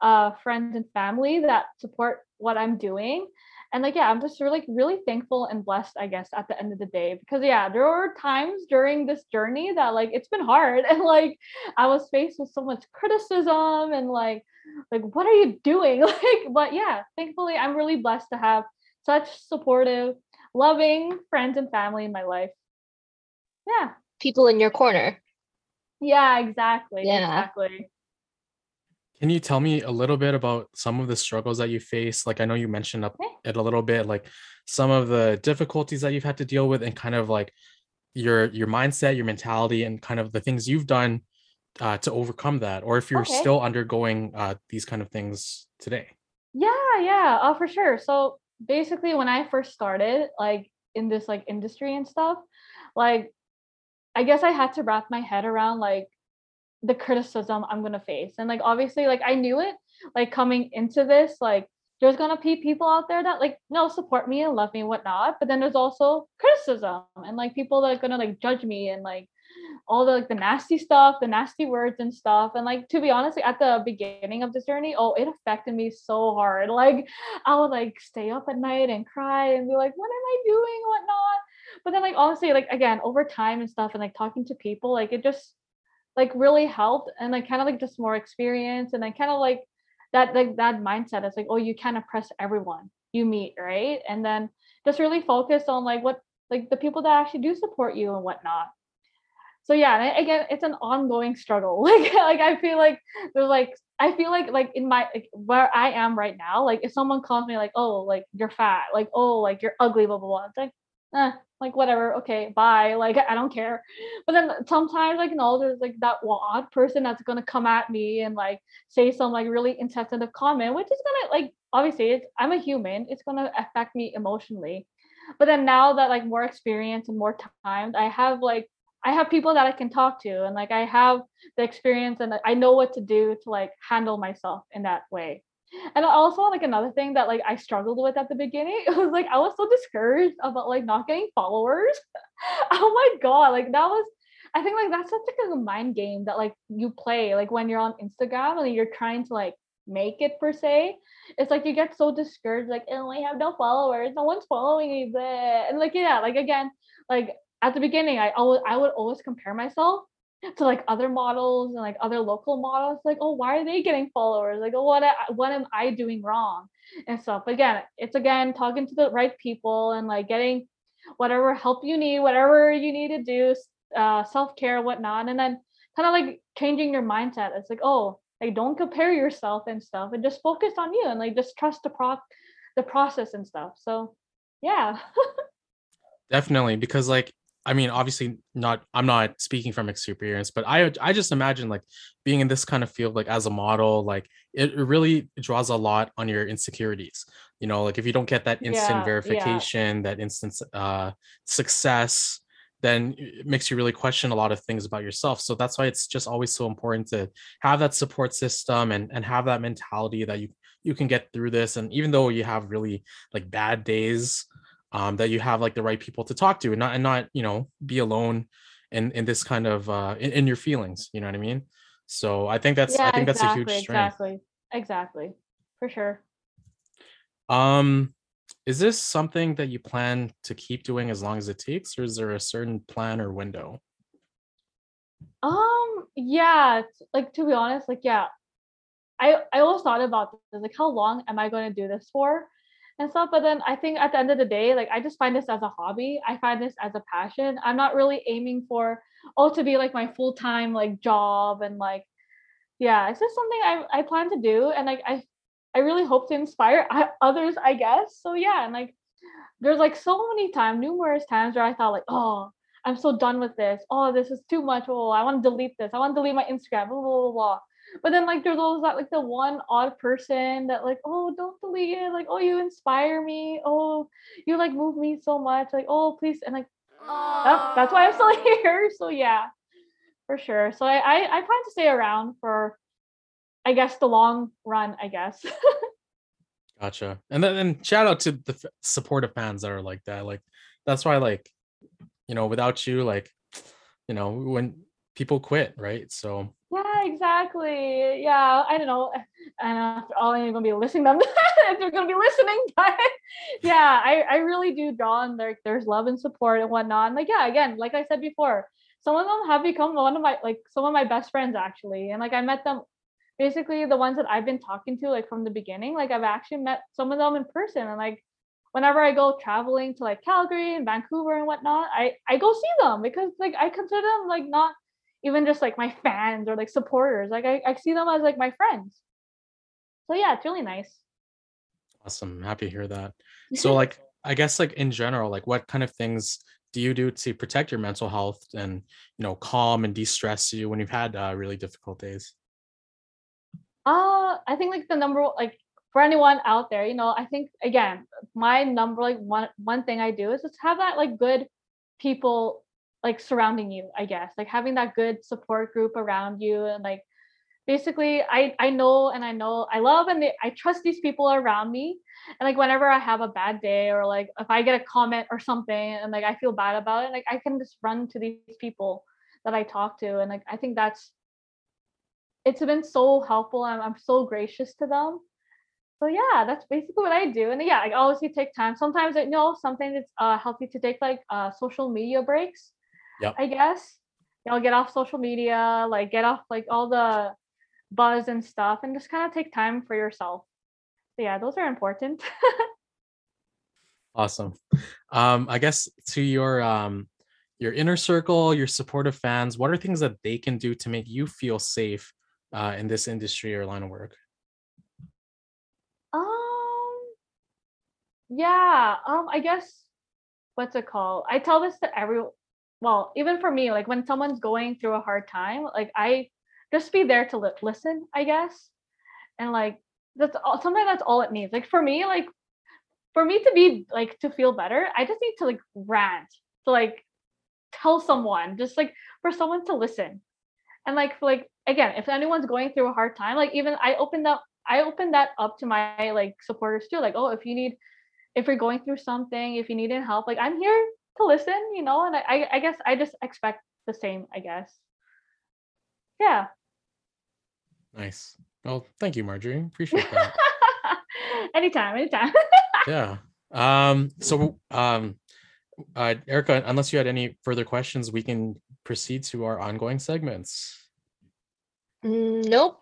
S3: uh, friends and family that support what I'm doing. And like, yeah, I'm just really, really thankful and blessed, I guess, at the end of the day. Because yeah, there were times during this journey that like it's been hard and like I was faced with so much criticism and like, like, what are you doing? Like, but yeah, thankfully I'm really blessed to have such supportive, loving friends and family in my life. Yeah.
S2: People in your corner.
S3: Yeah, exactly. Yeah. Exactly.
S1: Can you tell me a little bit about some of the struggles that you face? Like I know you mentioned up it a little bit, like some of the difficulties that you've had to deal with, and kind of like your your mindset, your mentality, and kind of the things you've done uh, to overcome that, or if you're okay. still undergoing uh, these kind of things today.
S3: Yeah, yeah, uh, for sure. So basically, when I first started, like in this like industry and stuff, like I guess I had to wrap my head around like the criticism I'm gonna face. And like obviously, like I knew it, like coming into this, like there's gonna be people out there that like no support me and love me and whatnot. But then there's also criticism and like people that are gonna like judge me and like all the like the nasty stuff, the nasty words and stuff. And like to be honest, like, at the beginning of this journey, oh, it affected me so hard. Like I would like stay up at night and cry and be like, what am I doing? Whatnot. But then like honestly, like again, over time and stuff and like talking to people, like it just like really helped and like kind of like just more experience and then kind of like that like that mindset is like oh you can't oppress everyone you meet right and then just really focus on like what like the people that actually do support you and whatnot so yeah, and I- again, it's an ongoing struggle. Like like I feel like there's like I feel like like in my like, where I am right now, like if someone calls me like, oh, like you're fat, like oh, like you're ugly, blah blah blah. It's like, eh, like whatever, okay, bye. Like I don't care. But then sometimes like you know, there's like that odd person that's gonna come at me and like say some like really insensitive comment, which is gonna like obviously it's I'm a human, it's gonna affect me emotionally. But then now that like more experience and more time, I have like I have people that I can talk to and like I have the experience and I know what to do to like handle myself in that way. And also like another thing that like I struggled with at the beginning, it was like I was so discouraged about like not getting followers. oh my god, like that was I think like that's such like a mind game that like you play like when you're on Instagram and you're trying to like make it per se. It's like you get so discouraged, like, oh, I have no followers, no one's following me. Bleh. And like yeah, like again, like at the beginning, I always I would always compare myself to like other models and like other local models. Like, oh, why are they getting followers? Like, oh, what what am I doing wrong and stuff. Again, it's again talking to the right people and like getting whatever help you need, whatever you need to do, uh, self care, whatnot, and then kind of like changing your mindset. It's like, oh, like don't compare yourself and stuff, and just focus on you and like just trust the pro the process and stuff. So, yeah.
S1: Definitely, because like I mean, obviously not I'm not speaking from experience, but I I just imagine like being in this kind of field like as a model, like it really draws a lot on your insecurities. You know, like if you don't get that instant
S3: Yeah, yeah.
S1: verification, that instant uh success, then it makes you really question a lot of things about yourself. So that's why it's just always so important to have that support system and and have that mentality that you you can get through this and even though you have really like bad days um, that you have like the right people to talk to and not and not you know be alone in in this kind of uh in, in your feelings you know what i mean so i think that's i
S3: Yeah,
S1: think that's a huge
S3: exactly,
S1: strength
S3: exactly. Exactly. For sure.
S1: um is this something that you plan to keep doing as long as it takes or is there a certain plan or window
S3: Um, yeah, like to be honest, like yeah, I I always thought about this, like how long am I going to do this for and stuff. But then I think at the end of the day, like I just find this as a hobby. I find this as a passion. I'm not really aiming for oh to be like my full time like job and like yeah, it's just something I I plan to do and like I I really hope to inspire others, I guess. So yeah, and like there's like so many times, numerous times where I thought like, oh, I'm so done with this. Oh, this is too much. Oh, I want to delete this. I want to delete my Instagram. Blah blah blah. blah. But then like there's always that like the one odd person that like, oh, don't delete it. Like, oh, you inspire me. Oh, you like move me so much. Like, oh, please. And like, oh, that's why I'm still here. So yeah, for sure. So I I, I plan to stay around for, I guess the long run. I guess.
S1: gotcha and then and shout out to the f- supportive fans that are like that like that's why like you know without you like you know when people quit right so
S3: Yeah, exactly. Yeah, I don't know. Know if all you're gonna be listening them if they're gonna be listening, but yeah, I, I really do draw on their there's love and support and whatnot. And like yeah, again, like I said before, some of them have become one of my like some of my best friends actually. And like I met them basically the ones that I've been talking to like from the beginning. Like I've actually met some of them in person and like whenever I go traveling to like Calgary and Vancouver and whatnot, I I go see them because like I consider them like not even just like my fans or like supporters. Like I, I see them as like my friends. So yeah, it's really nice.
S1: awesome happy to hear that so like i guess like in general like what kind of things do you do to protect your mental health and you know calm and de-stress you when you've had uh, really difficult days
S3: Uh, I think like the number like for anyone out there, you know, I think again, my number like one one thing I do is just have that like good people like surrounding you, I guess. Like having that good support group around you and like basically I I know and I know I love and they, I trust these people around me. And like whenever I have a bad day or like if I get a comment or something and like I feel bad about it, like I can just run to these people that I talk to and like I think that's it's been so helpful. I'm I'm so gracious to them. So yeah, that's basically what I do. And yeah, I obviously take time. Sometimes I know sometimes it's uh healthy to take like uh social media breaks.
S1: Yep.
S3: I guess. You know, get off social media, like get off like all the buzz and stuff and just kind of take time for yourself. So yeah, those are important.
S1: awesome um i guess to your um your inner circle, your supportive fans, what are things that they can do to make you feel safe uh, in this industry or line of work?
S3: Um, yeah. Um, I guess what's it called? I tell this to every. Well, even for me, like when someone's going through a hard time, like I just be there to li- listen. I guess, and like that's all. Sometimes that's all it needs. Like for me, like for me to be like to feel better, I just need to like rant to like tell someone, just like for someone to listen. And like like again, if anyone's going through a hard time, like even I opened up I opened that up to my like supporters too. Like, oh, if you need if you're going through something, if you need help, like I'm here to listen, you know, and I I guess I just expect the same, I guess. Yeah.
S1: Nice. Well, thank you, Marjorie. Appreciate that.
S3: anytime, anytime.
S1: yeah. Um, so um uh Erika, unless you had any further questions, we can proceed to our ongoing segments.
S2: Mm, nope.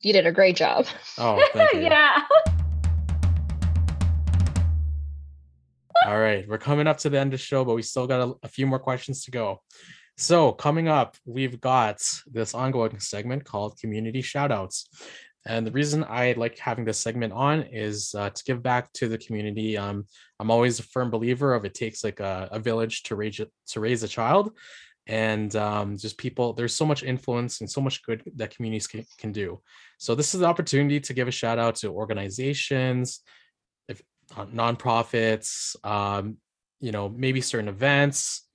S2: You did a great job.
S1: Oh, thank you.
S3: yeah.
S1: All right, we're coming up to the end of the show, but we still got a, a few more questions to go. So, coming up, we've got this ongoing segment called Community Shoutouts. And the reason I like having this segment on is uh, to give back to the community. Um, I'm always a firm believer of it takes like a, a village to raise to raise a child, and um, just people. There's so much influence and so much good that communities can, can do. So this is the opportunity to give a shout out to organizations, nonprofits, um, you know, maybe certain events,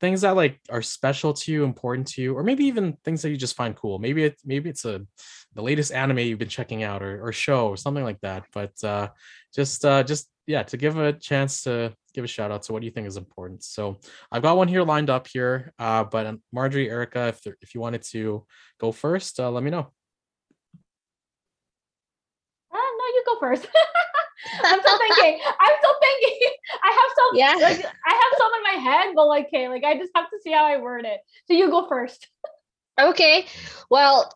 S1: things that like are special to you, important to you, or maybe even things that you just find cool. Maybe it maybe it's a the latest anime you've been checking out or, or show or something like that. But uh, just uh, just yeah, to give a chance to give a shout out to what do you think is important. So I've got one here lined up here. Uh, but um, Marjorie, Erika, if there, if you wanted to go first, uh, let me know.
S3: Uh, no, you go first. I'm still thinking. I'm still thinking. I have some.
S2: Yeah.
S3: Like, I have some in my head, but like, okay, like I just have to see how I word it. So you go first.
S2: Okay. Well,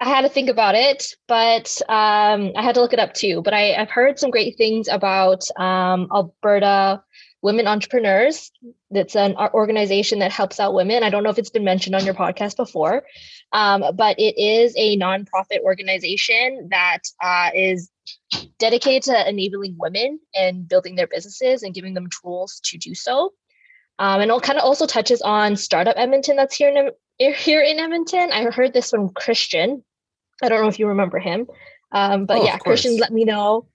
S2: I had to think about it, but um, I had to look it up too. But I, I've heard some great things about um, Alberta Women Entrepreneurs. That's an organization that helps out women. I don't know if it's been mentioned on your podcast before, um, but it is a nonprofit organization that uh, is dedicated to enabling women and building their businesses and giving them tools to do so. Um, and it kind of also touches on Startup Edmonton that's here in here in Edmonton. I heard this from Christian. I don't know if you remember him, um, but
S1: Oh,
S2: yeah, Christian let me know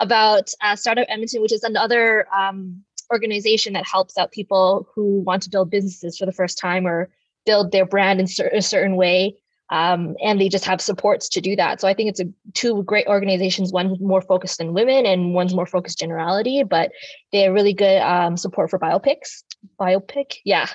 S2: about uh, Startup Edmonton, which is another um, organization that helps out people who want to build businesses for the first time or build their brand in cer- a certain way. Um, and they just have supports to do that. So I think it's a two great organizations. One more focused on women, and one's more focused generality. But they have really good um, support for biopics. Biopic, yeah.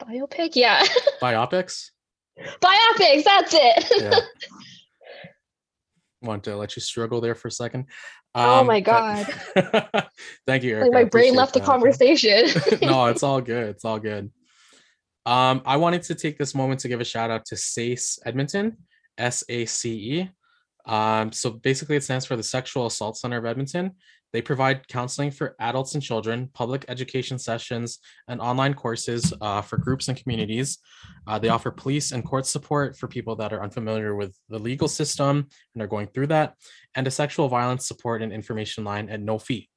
S2: Biopic, yeah.
S1: Biopics.
S2: Biopics, that's it.
S1: Yeah. Want to let you struggle there for a second.
S2: Oh my
S1: but- Thank you, Erika.
S2: like my brain left the conversation.
S1: no, it's all good. It's all good. Um, I wanted to take this moment to give a shout out to SACE Edmonton, S A C E. Um, so basically, it stands for the Sexual Assault Center of Edmonton. They provide counseling for adults and children, public education sessions, and online courses uh, for groups and communities. Uh, they offer police and court support for people that are unfamiliar with the legal system and are going through that, and a sexual violence support and information line at no fee.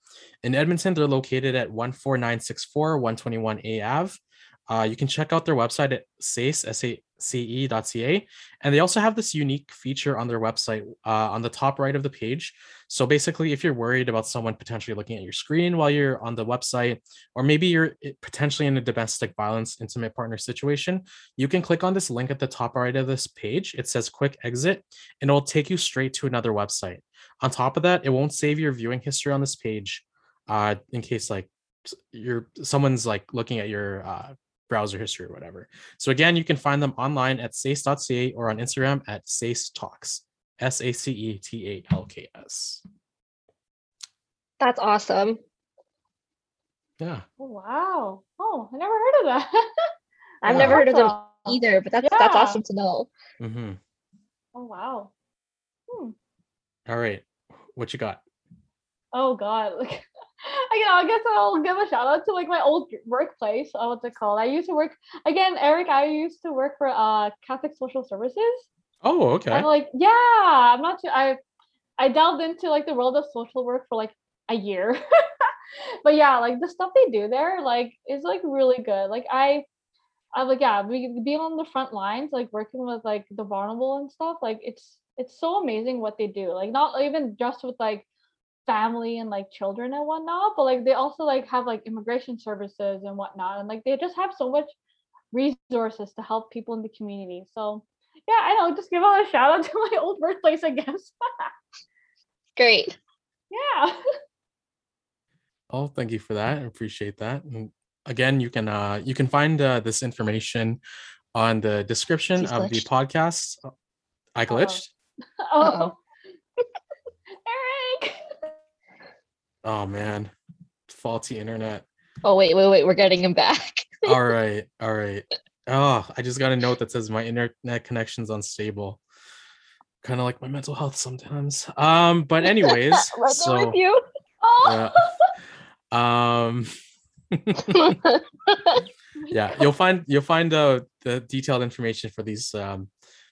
S1: In Edmonton, they're located at 14964 121A Ave. Uh, you can check out their website at sace, S-A-C-E.ca. And they also have this unique feature on their website uh, on the top right of the page. So basically, if you're worried about someone potentially looking at your screen while you're on the website, or maybe you're potentially in a domestic violence intimate partner situation, you can click on this link at the top right of this page. It says quick exit, and it will take you straight to another website. On top of that, it won't save your viewing history on this page uh, in case like you're someone's like looking at your uh, browser history or whatever. So again, you can find them online at sace.ca or on Instagram at sace talks. S A C E T A L K S.
S2: That's awesome.
S1: Yeah.
S3: Oh, wow. Oh, I never heard of that.
S2: I've
S1: Yeah.
S2: never heard of them
S3: Awesome.
S2: either, but that's that's awesome to know.
S1: Mm-hmm.
S3: Oh wow. Hmm.
S1: All right. What you got?
S3: Oh god. Like Again, I guess I'll give a shout out to like my old workplace. Uh, what's it called? I used to work again, Erik. I used to work for uh Catholic Social Services.
S1: Oh, okay.
S3: And like, yeah, I'm not too. I I delved into like the world of social work for like a year, but yeah, like the stuff they do there, like, is like really good. Like I. I'm like yeah, be, being on the front lines, like working with like the vulnerable and stuff, like it's it's so amazing what they do. Like not even just with like family and like children and whatnot, but like they also like have like immigration services and whatnot, and like they just have so much resources to help people in the community. So yeah, I know. Just give a shout out to my old workplace, I guess.
S2: Great.
S3: yeah.
S1: Oh, thank you for that. I appreciate that. And again, you can uh you can find uh, this information on the description
S2: He's
S1: of the podcast. I glitched.
S3: Oh,
S2: Uh-oh.
S3: Erik.
S1: Oh man, faulty internet.
S2: Oh wait, wait, wait. We're getting him back.
S1: all right, all right. Oh, I just got a note that says my internet connection's unstable. Kind of like my mental health sometimes. Um, but anyways, so
S2: with you.
S3: Oh.
S1: yeah. um yeah you'll find you'll find uh, the detailed information for these um,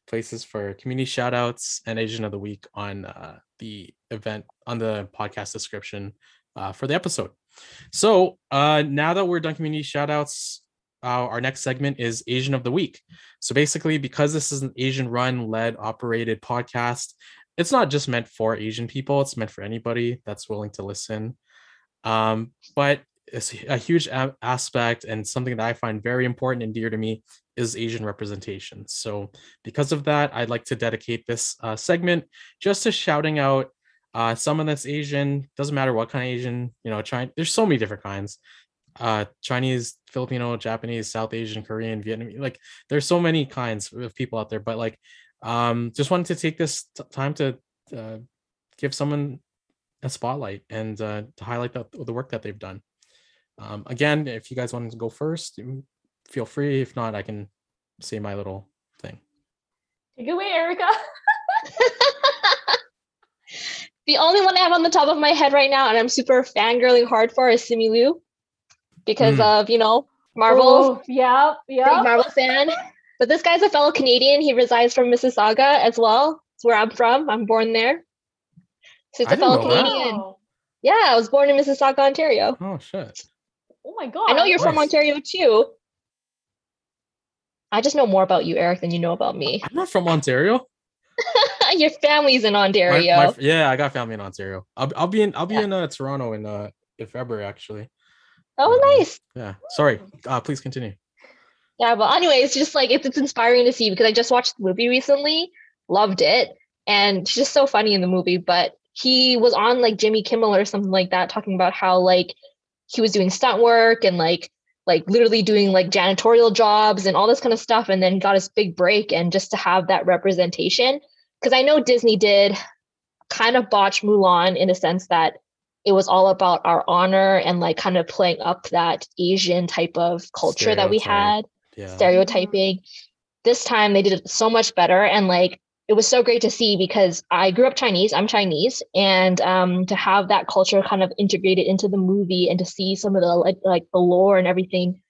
S1: places for community shout outs and asian of the week on uh, the event on the podcast description uh, for the episode. So uh, now that we're done community shout outs uh, our next segment is asian of the week. So basically because this is an asian run led operated podcast it's not just meant for asian people it's meant for anybody that's willing to listen. Um, but it's a huge a- aspect and something that I find very important and dear to me is Asian representation. So, because of that, I'd like to dedicate this uh, segment just to shouting out uh, someone that's Asian. Doesn't matter what kind of Asian, you know, China. There's so many different kinds. Uh, Chinese, Filipino, Japanese, South Asian, Korean, Vietnamese. Like, there's so many kinds of people out there. But like, um, just wanted to take this t- time to uh, give someone a spotlight and uh, to highlight the, the work that they've done. Um, again, if you guys want to go first, feel free. If not, I can say my little thing.
S3: Take away, Erika.
S2: the only one I have on the top of my head right now, and I'm super fangirling hard for, is Simu Liu, because
S1: Mm.
S2: of you know Marvel,
S3: Yeah, yeah.
S2: big. Marvel fan. But this guy's a fellow Canadian. He resides from Mississauga as well. It's where I'm from. I'm born there. So he's
S1: I
S2: a
S1: didn't
S2: fellow
S1: know that.
S2: Canadian. Yeah, I was born in Mississauga, Ontario.
S1: Oh shit!
S3: Oh my god.
S2: I know you're from Ontario too. I just know more about you, Erik, than you know about me.
S1: I'm not from Ontario.
S2: Your family's in
S1: My-
S2: Ontario.
S1: my- yeah, I got family in Ontario. I'll, I'll be in I'll be
S2: Yeah.
S1: in uh, Toronto in uh in February actually.
S2: oh,
S1: um,
S2: nice.
S1: Yeah. Sorry. Uh, please continue.
S2: Yeah, but anyway, it's just like it's, it's inspiring to see because I just watched the movie recently, loved it, and it's just so funny in the movie. But he was on like Jimmy Kimmel or something like that, talking about how like he was doing stunt work and like like literally doing like janitorial jobs and all this kind of stuff, and then got his big break. And just to have that representation, because I know Disney did kind of botch Mulan in a sense that it was all about our honor and like kind of playing up that Asian type of culture that we had
S1: Yeah.
S2: stereotyping. This time they did it so much better and like it was so great to see because I grew up Chinese, I'm Chinese, and um to have that culture kind of integrated into the movie and to see some of the like like the lore and everything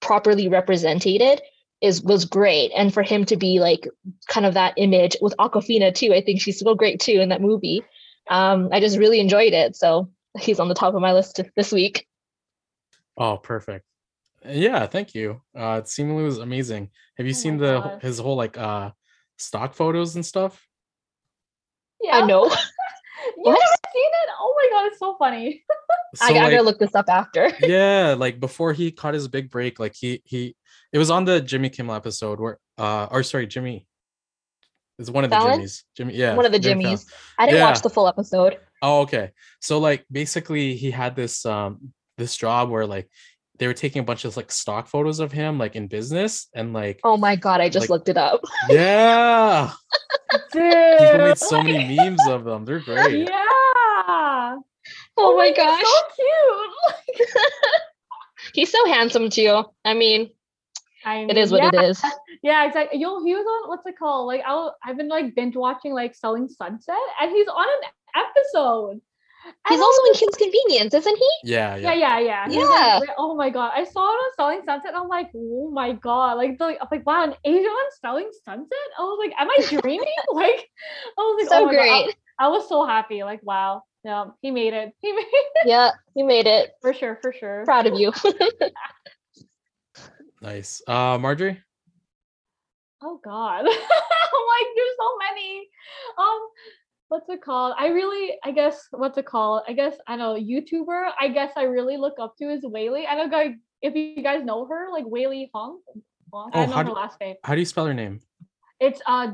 S2: properly represented is was great. And for him to be like kind of that image with Awkwafina too, I think she's so great too in that movie. Um, I just really enjoyed it. So he's on the top of my list this week.
S1: Oh, perfect. Yeah, thank you. Uh, Simu was amazing. Have you
S3: Oh
S1: seen the
S3: gosh.
S1: his whole like uh stock photos and stuff?
S3: Yeah.
S2: I know.
S3: You
S2: What?
S3: haven't seen it? Oh my god, it's so funny.
S2: I,
S1: So,
S2: I gotta
S1: like-
S2: look this up after.
S1: yeah like before he caught his big break like he he it was on the jimmy kimmel episode where uh or sorry jimmy it's one of the
S2: Fallon?
S1: jimmys jimmy yeah
S2: One of the
S1: Jimmy Fallon.
S2: Jimmys. I didn't watch the full episode.
S1: oh okay so like basically he had this um this job where like they were taking a bunch of like stock photos of him like in business and like
S2: Oh my god, I just
S1: Like-
S2: looked it up.
S1: yeah
S3: Dude.
S1: people made so many memes of them they're great
S3: Yeah.
S2: Oh, oh my
S3: he's
S2: gosh.
S3: So cute.
S2: He's so handsome too. I mean,
S3: I
S2: it is what
S3: yeah.
S2: it is.
S3: Yeah, exactly. Yo, he was on what's it called? Like I'll I've been like binge watching like Selling Sunset, and he's on an episode. And
S2: He's also in Kim's Convenience, isn't he?
S1: Yeah,
S3: Yeah,
S1: yeah.
S3: yeah, yeah.
S2: Yeah.
S3: like, oh my god, I saw it on Selling Sunset. I'm like, oh my god, like, the, I'm like, wow, an Asian on Selling Sunset. I was like, am I dreaming? like, I was like,
S2: So
S3: oh my God. I-
S2: great.
S3: I, was so happy. Like, wow, yeah, he made it. He made it
S2: Yeah, he made it.
S3: for sure, for sure.
S2: Proud of you.
S1: Nice. Uh, Marjorie.
S3: Oh God, I'm like, there's so many. Um, what's it called? I really, I guess, what's it called? I guess I know YouTuber. I guess I really look up to is Weylie. I don't know if you guys know her, like Weylie Hoang. Hong. I
S1: Oh,
S3: don't know
S1: how
S3: her
S1: do-
S3: last name.
S1: How do you spell her name?
S3: It's uh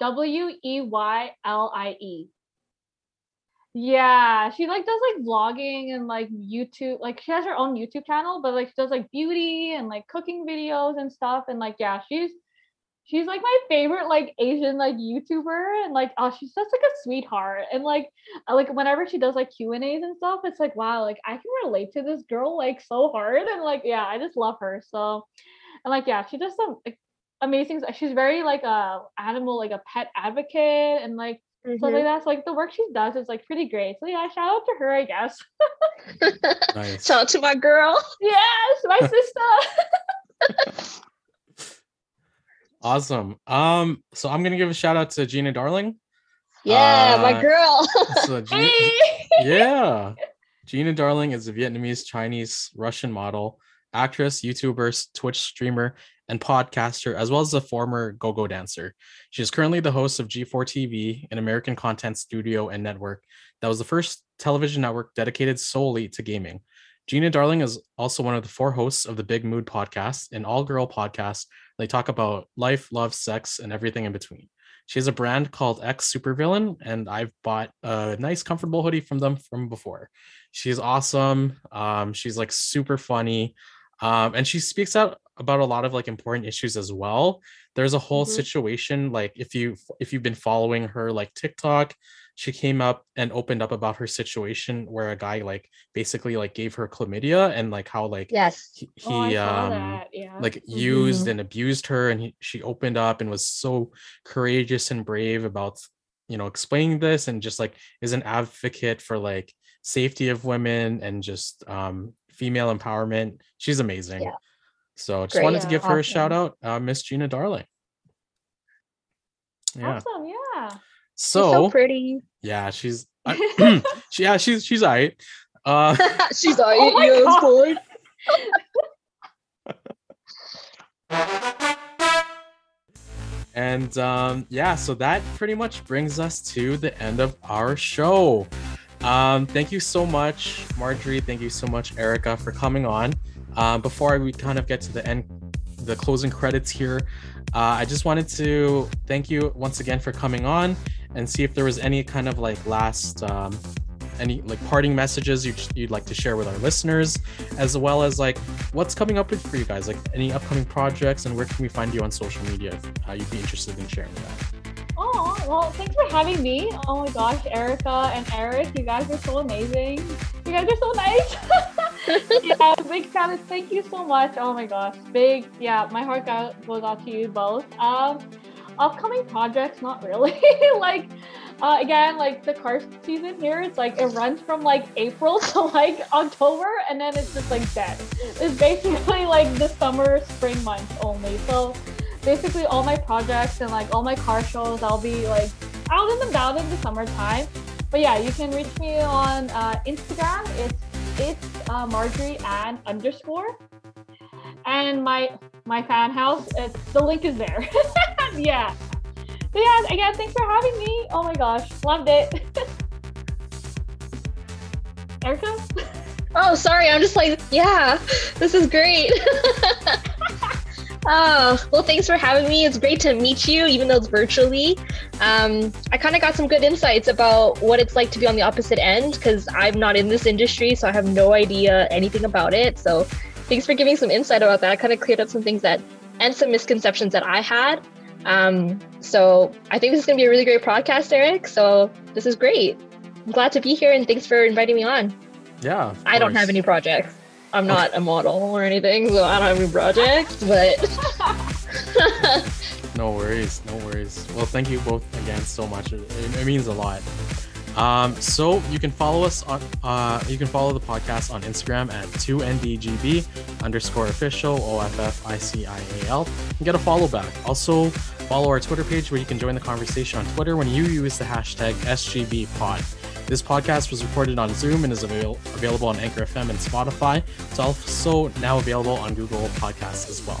S3: W E Y L I E. Yeah, she like does like vlogging and like YouTube. Like she has her own YouTube channel, but like she does like beauty and like cooking videos and stuff. And like yeah, she's she's like my favorite like Asian like YouTuber. And like oh, she's just like a sweetheart. And like I- like whenever she does like Q and A's and stuff, it's like wow, like I can relate to this girl like so hard. And like yeah, I just love her so. And like yeah, she does some like, amazing. She's very like a animal, like a pet advocate, and like stuff like
S2: Mhm.
S3: that. So like the work she does is like pretty great. So yeah, shout out to her, I guess.
S1: Nice.
S2: Shout out to my girl.
S3: yes, my sister.
S1: Awesome. Um, so I'm gonna give a shout out to Gina Darling.
S2: Yeah, my
S1: Uh,
S2: girl.
S1: So Gina,
S3: hey.
S1: yeah. Gina Darling is a Vietnamese, Chinese, Russian model, actress, YouTuber, Twitch streamer, and podcaster, as well as a former go go dancer. She is currently the host of G4 TV, an American content studio and network that was the first television network dedicated solely to gaming. Gina Darling is also one of the four hosts of the Big Mood podcast, an all girl podcast. They talk about life, love, sex, and everything in between. She has a brand called X Supervillain, and I've bought a nice, comfortable hoodie from them from before. She's awesome. Um, she's like super funny, um, and she speaks out about a lot of like important issues as well. There's a whole
S2: Mhm.
S1: situation like if you if you've been following her like TikTok, she came up and opened up about her situation where a guy like basically like gave her chlamydia and like how like
S2: yes.
S1: he, he
S3: oh,
S1: um.
S3: Yeah.
S1: like used
S2: Mhm.
S1: and abused her and he, she opened up and was so courageous and brave about you know explaining this and just like is an advocate for like safety of women and just um female empowerment she's amazing
S2: Yeah.
S1: so just
S2: Great.
S1: wanted to
S3: Yeah,
S1: give her a shout out uh miss gina darling yeah
S3: Awesome. Yeah.
S1: So,
S2: so pretty.
S1: yeah she's I, she, yeah she's she's all right uh
S2: She's all
S3: Oh my
S2: yeah, it's
S3: God.
S1: And um, yeah, so that pretty much brings us to the end of our show. Um, thank you so much, Marjorie. Thank you so much, Erika, for coming on. Um, before we kind of get to the end, the closing credits here, uh, I just wanted to thank you once again for coming on and see if there was any kind of like last, um, any like parting messages you'd, you'd like to share with our listeners, as well as like what's coming up for you guys, like any upcoming projects and where can we find you on social media if uh, you'd be interested in sharing that.
S3: Oh, well, thanks for having me. Oh my gosh, Erika and Erik, you guys are so amazing. You guys are so nice. yeah, big of- Thank you so much. Oh my gosh, big. Yeah, my heart goes out to you both. Um, upcoming projects, not really. like, uh, again, like the car season here, it's like it runs from like April to like October, and then it's just like dead. It's basically like the summer, spring months only. So basically all my projects and like all my car shows i'll be like out and about in the summertime but yeah you can reach me on uh, instagram it's it's uh, marjorie and underscore and my my FanHouse it's the link is there yeah so yeah again thanks for having me oh my gosh loved it erika
S2: Oh, sorry. I'm just like, yeah, this is great. oh, well, thanks for having me. It's great to meet you, even though it's virtually. Um, I kind of got some good insights about what it's like to be on the opposite end because I'm not in this industry, so I have no idea anything about it. So, thanks for giving some insight about that. I kind of cleared up some things that and some misconceptions that I had. Um, so, I think this is going to be a really great podcast, Erik. So, this is great. I'm glad to be here, and thanks for inviting me on.
S1: Yeah. of
S2: I don't have any projects. I'm not a model or anything, so I don't have any projects, but
S1: No worries, no worries. Well, thank you both again so much. It, it- it means a lot. Um, so you can follow us on uh, you can follow the podcast on Instagram at 2ndgb underscore official O-F-F-I-C-I-A-L and get a follow back. Also follow our Twitter page where you can join the conversation on Twitter when you use the hashtag SGBpod. This podcast was recorded on Zoom and is avail- available on Anchor FM and Spotify. It's also now available on Google Podcasts as well.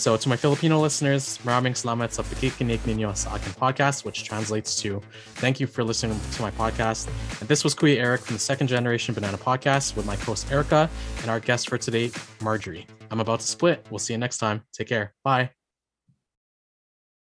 S1: So to my Filipino listeners, maraming salamat sa pakikinig ninyo sa akin podcast, which translates to thank you for listening to my podcast. And this was Kuya Erik from the Second Generation Banana Podcast with my host Erika and our guest for today, Marjorie. I'm about to split. We'll see you next time. Take care. Bye.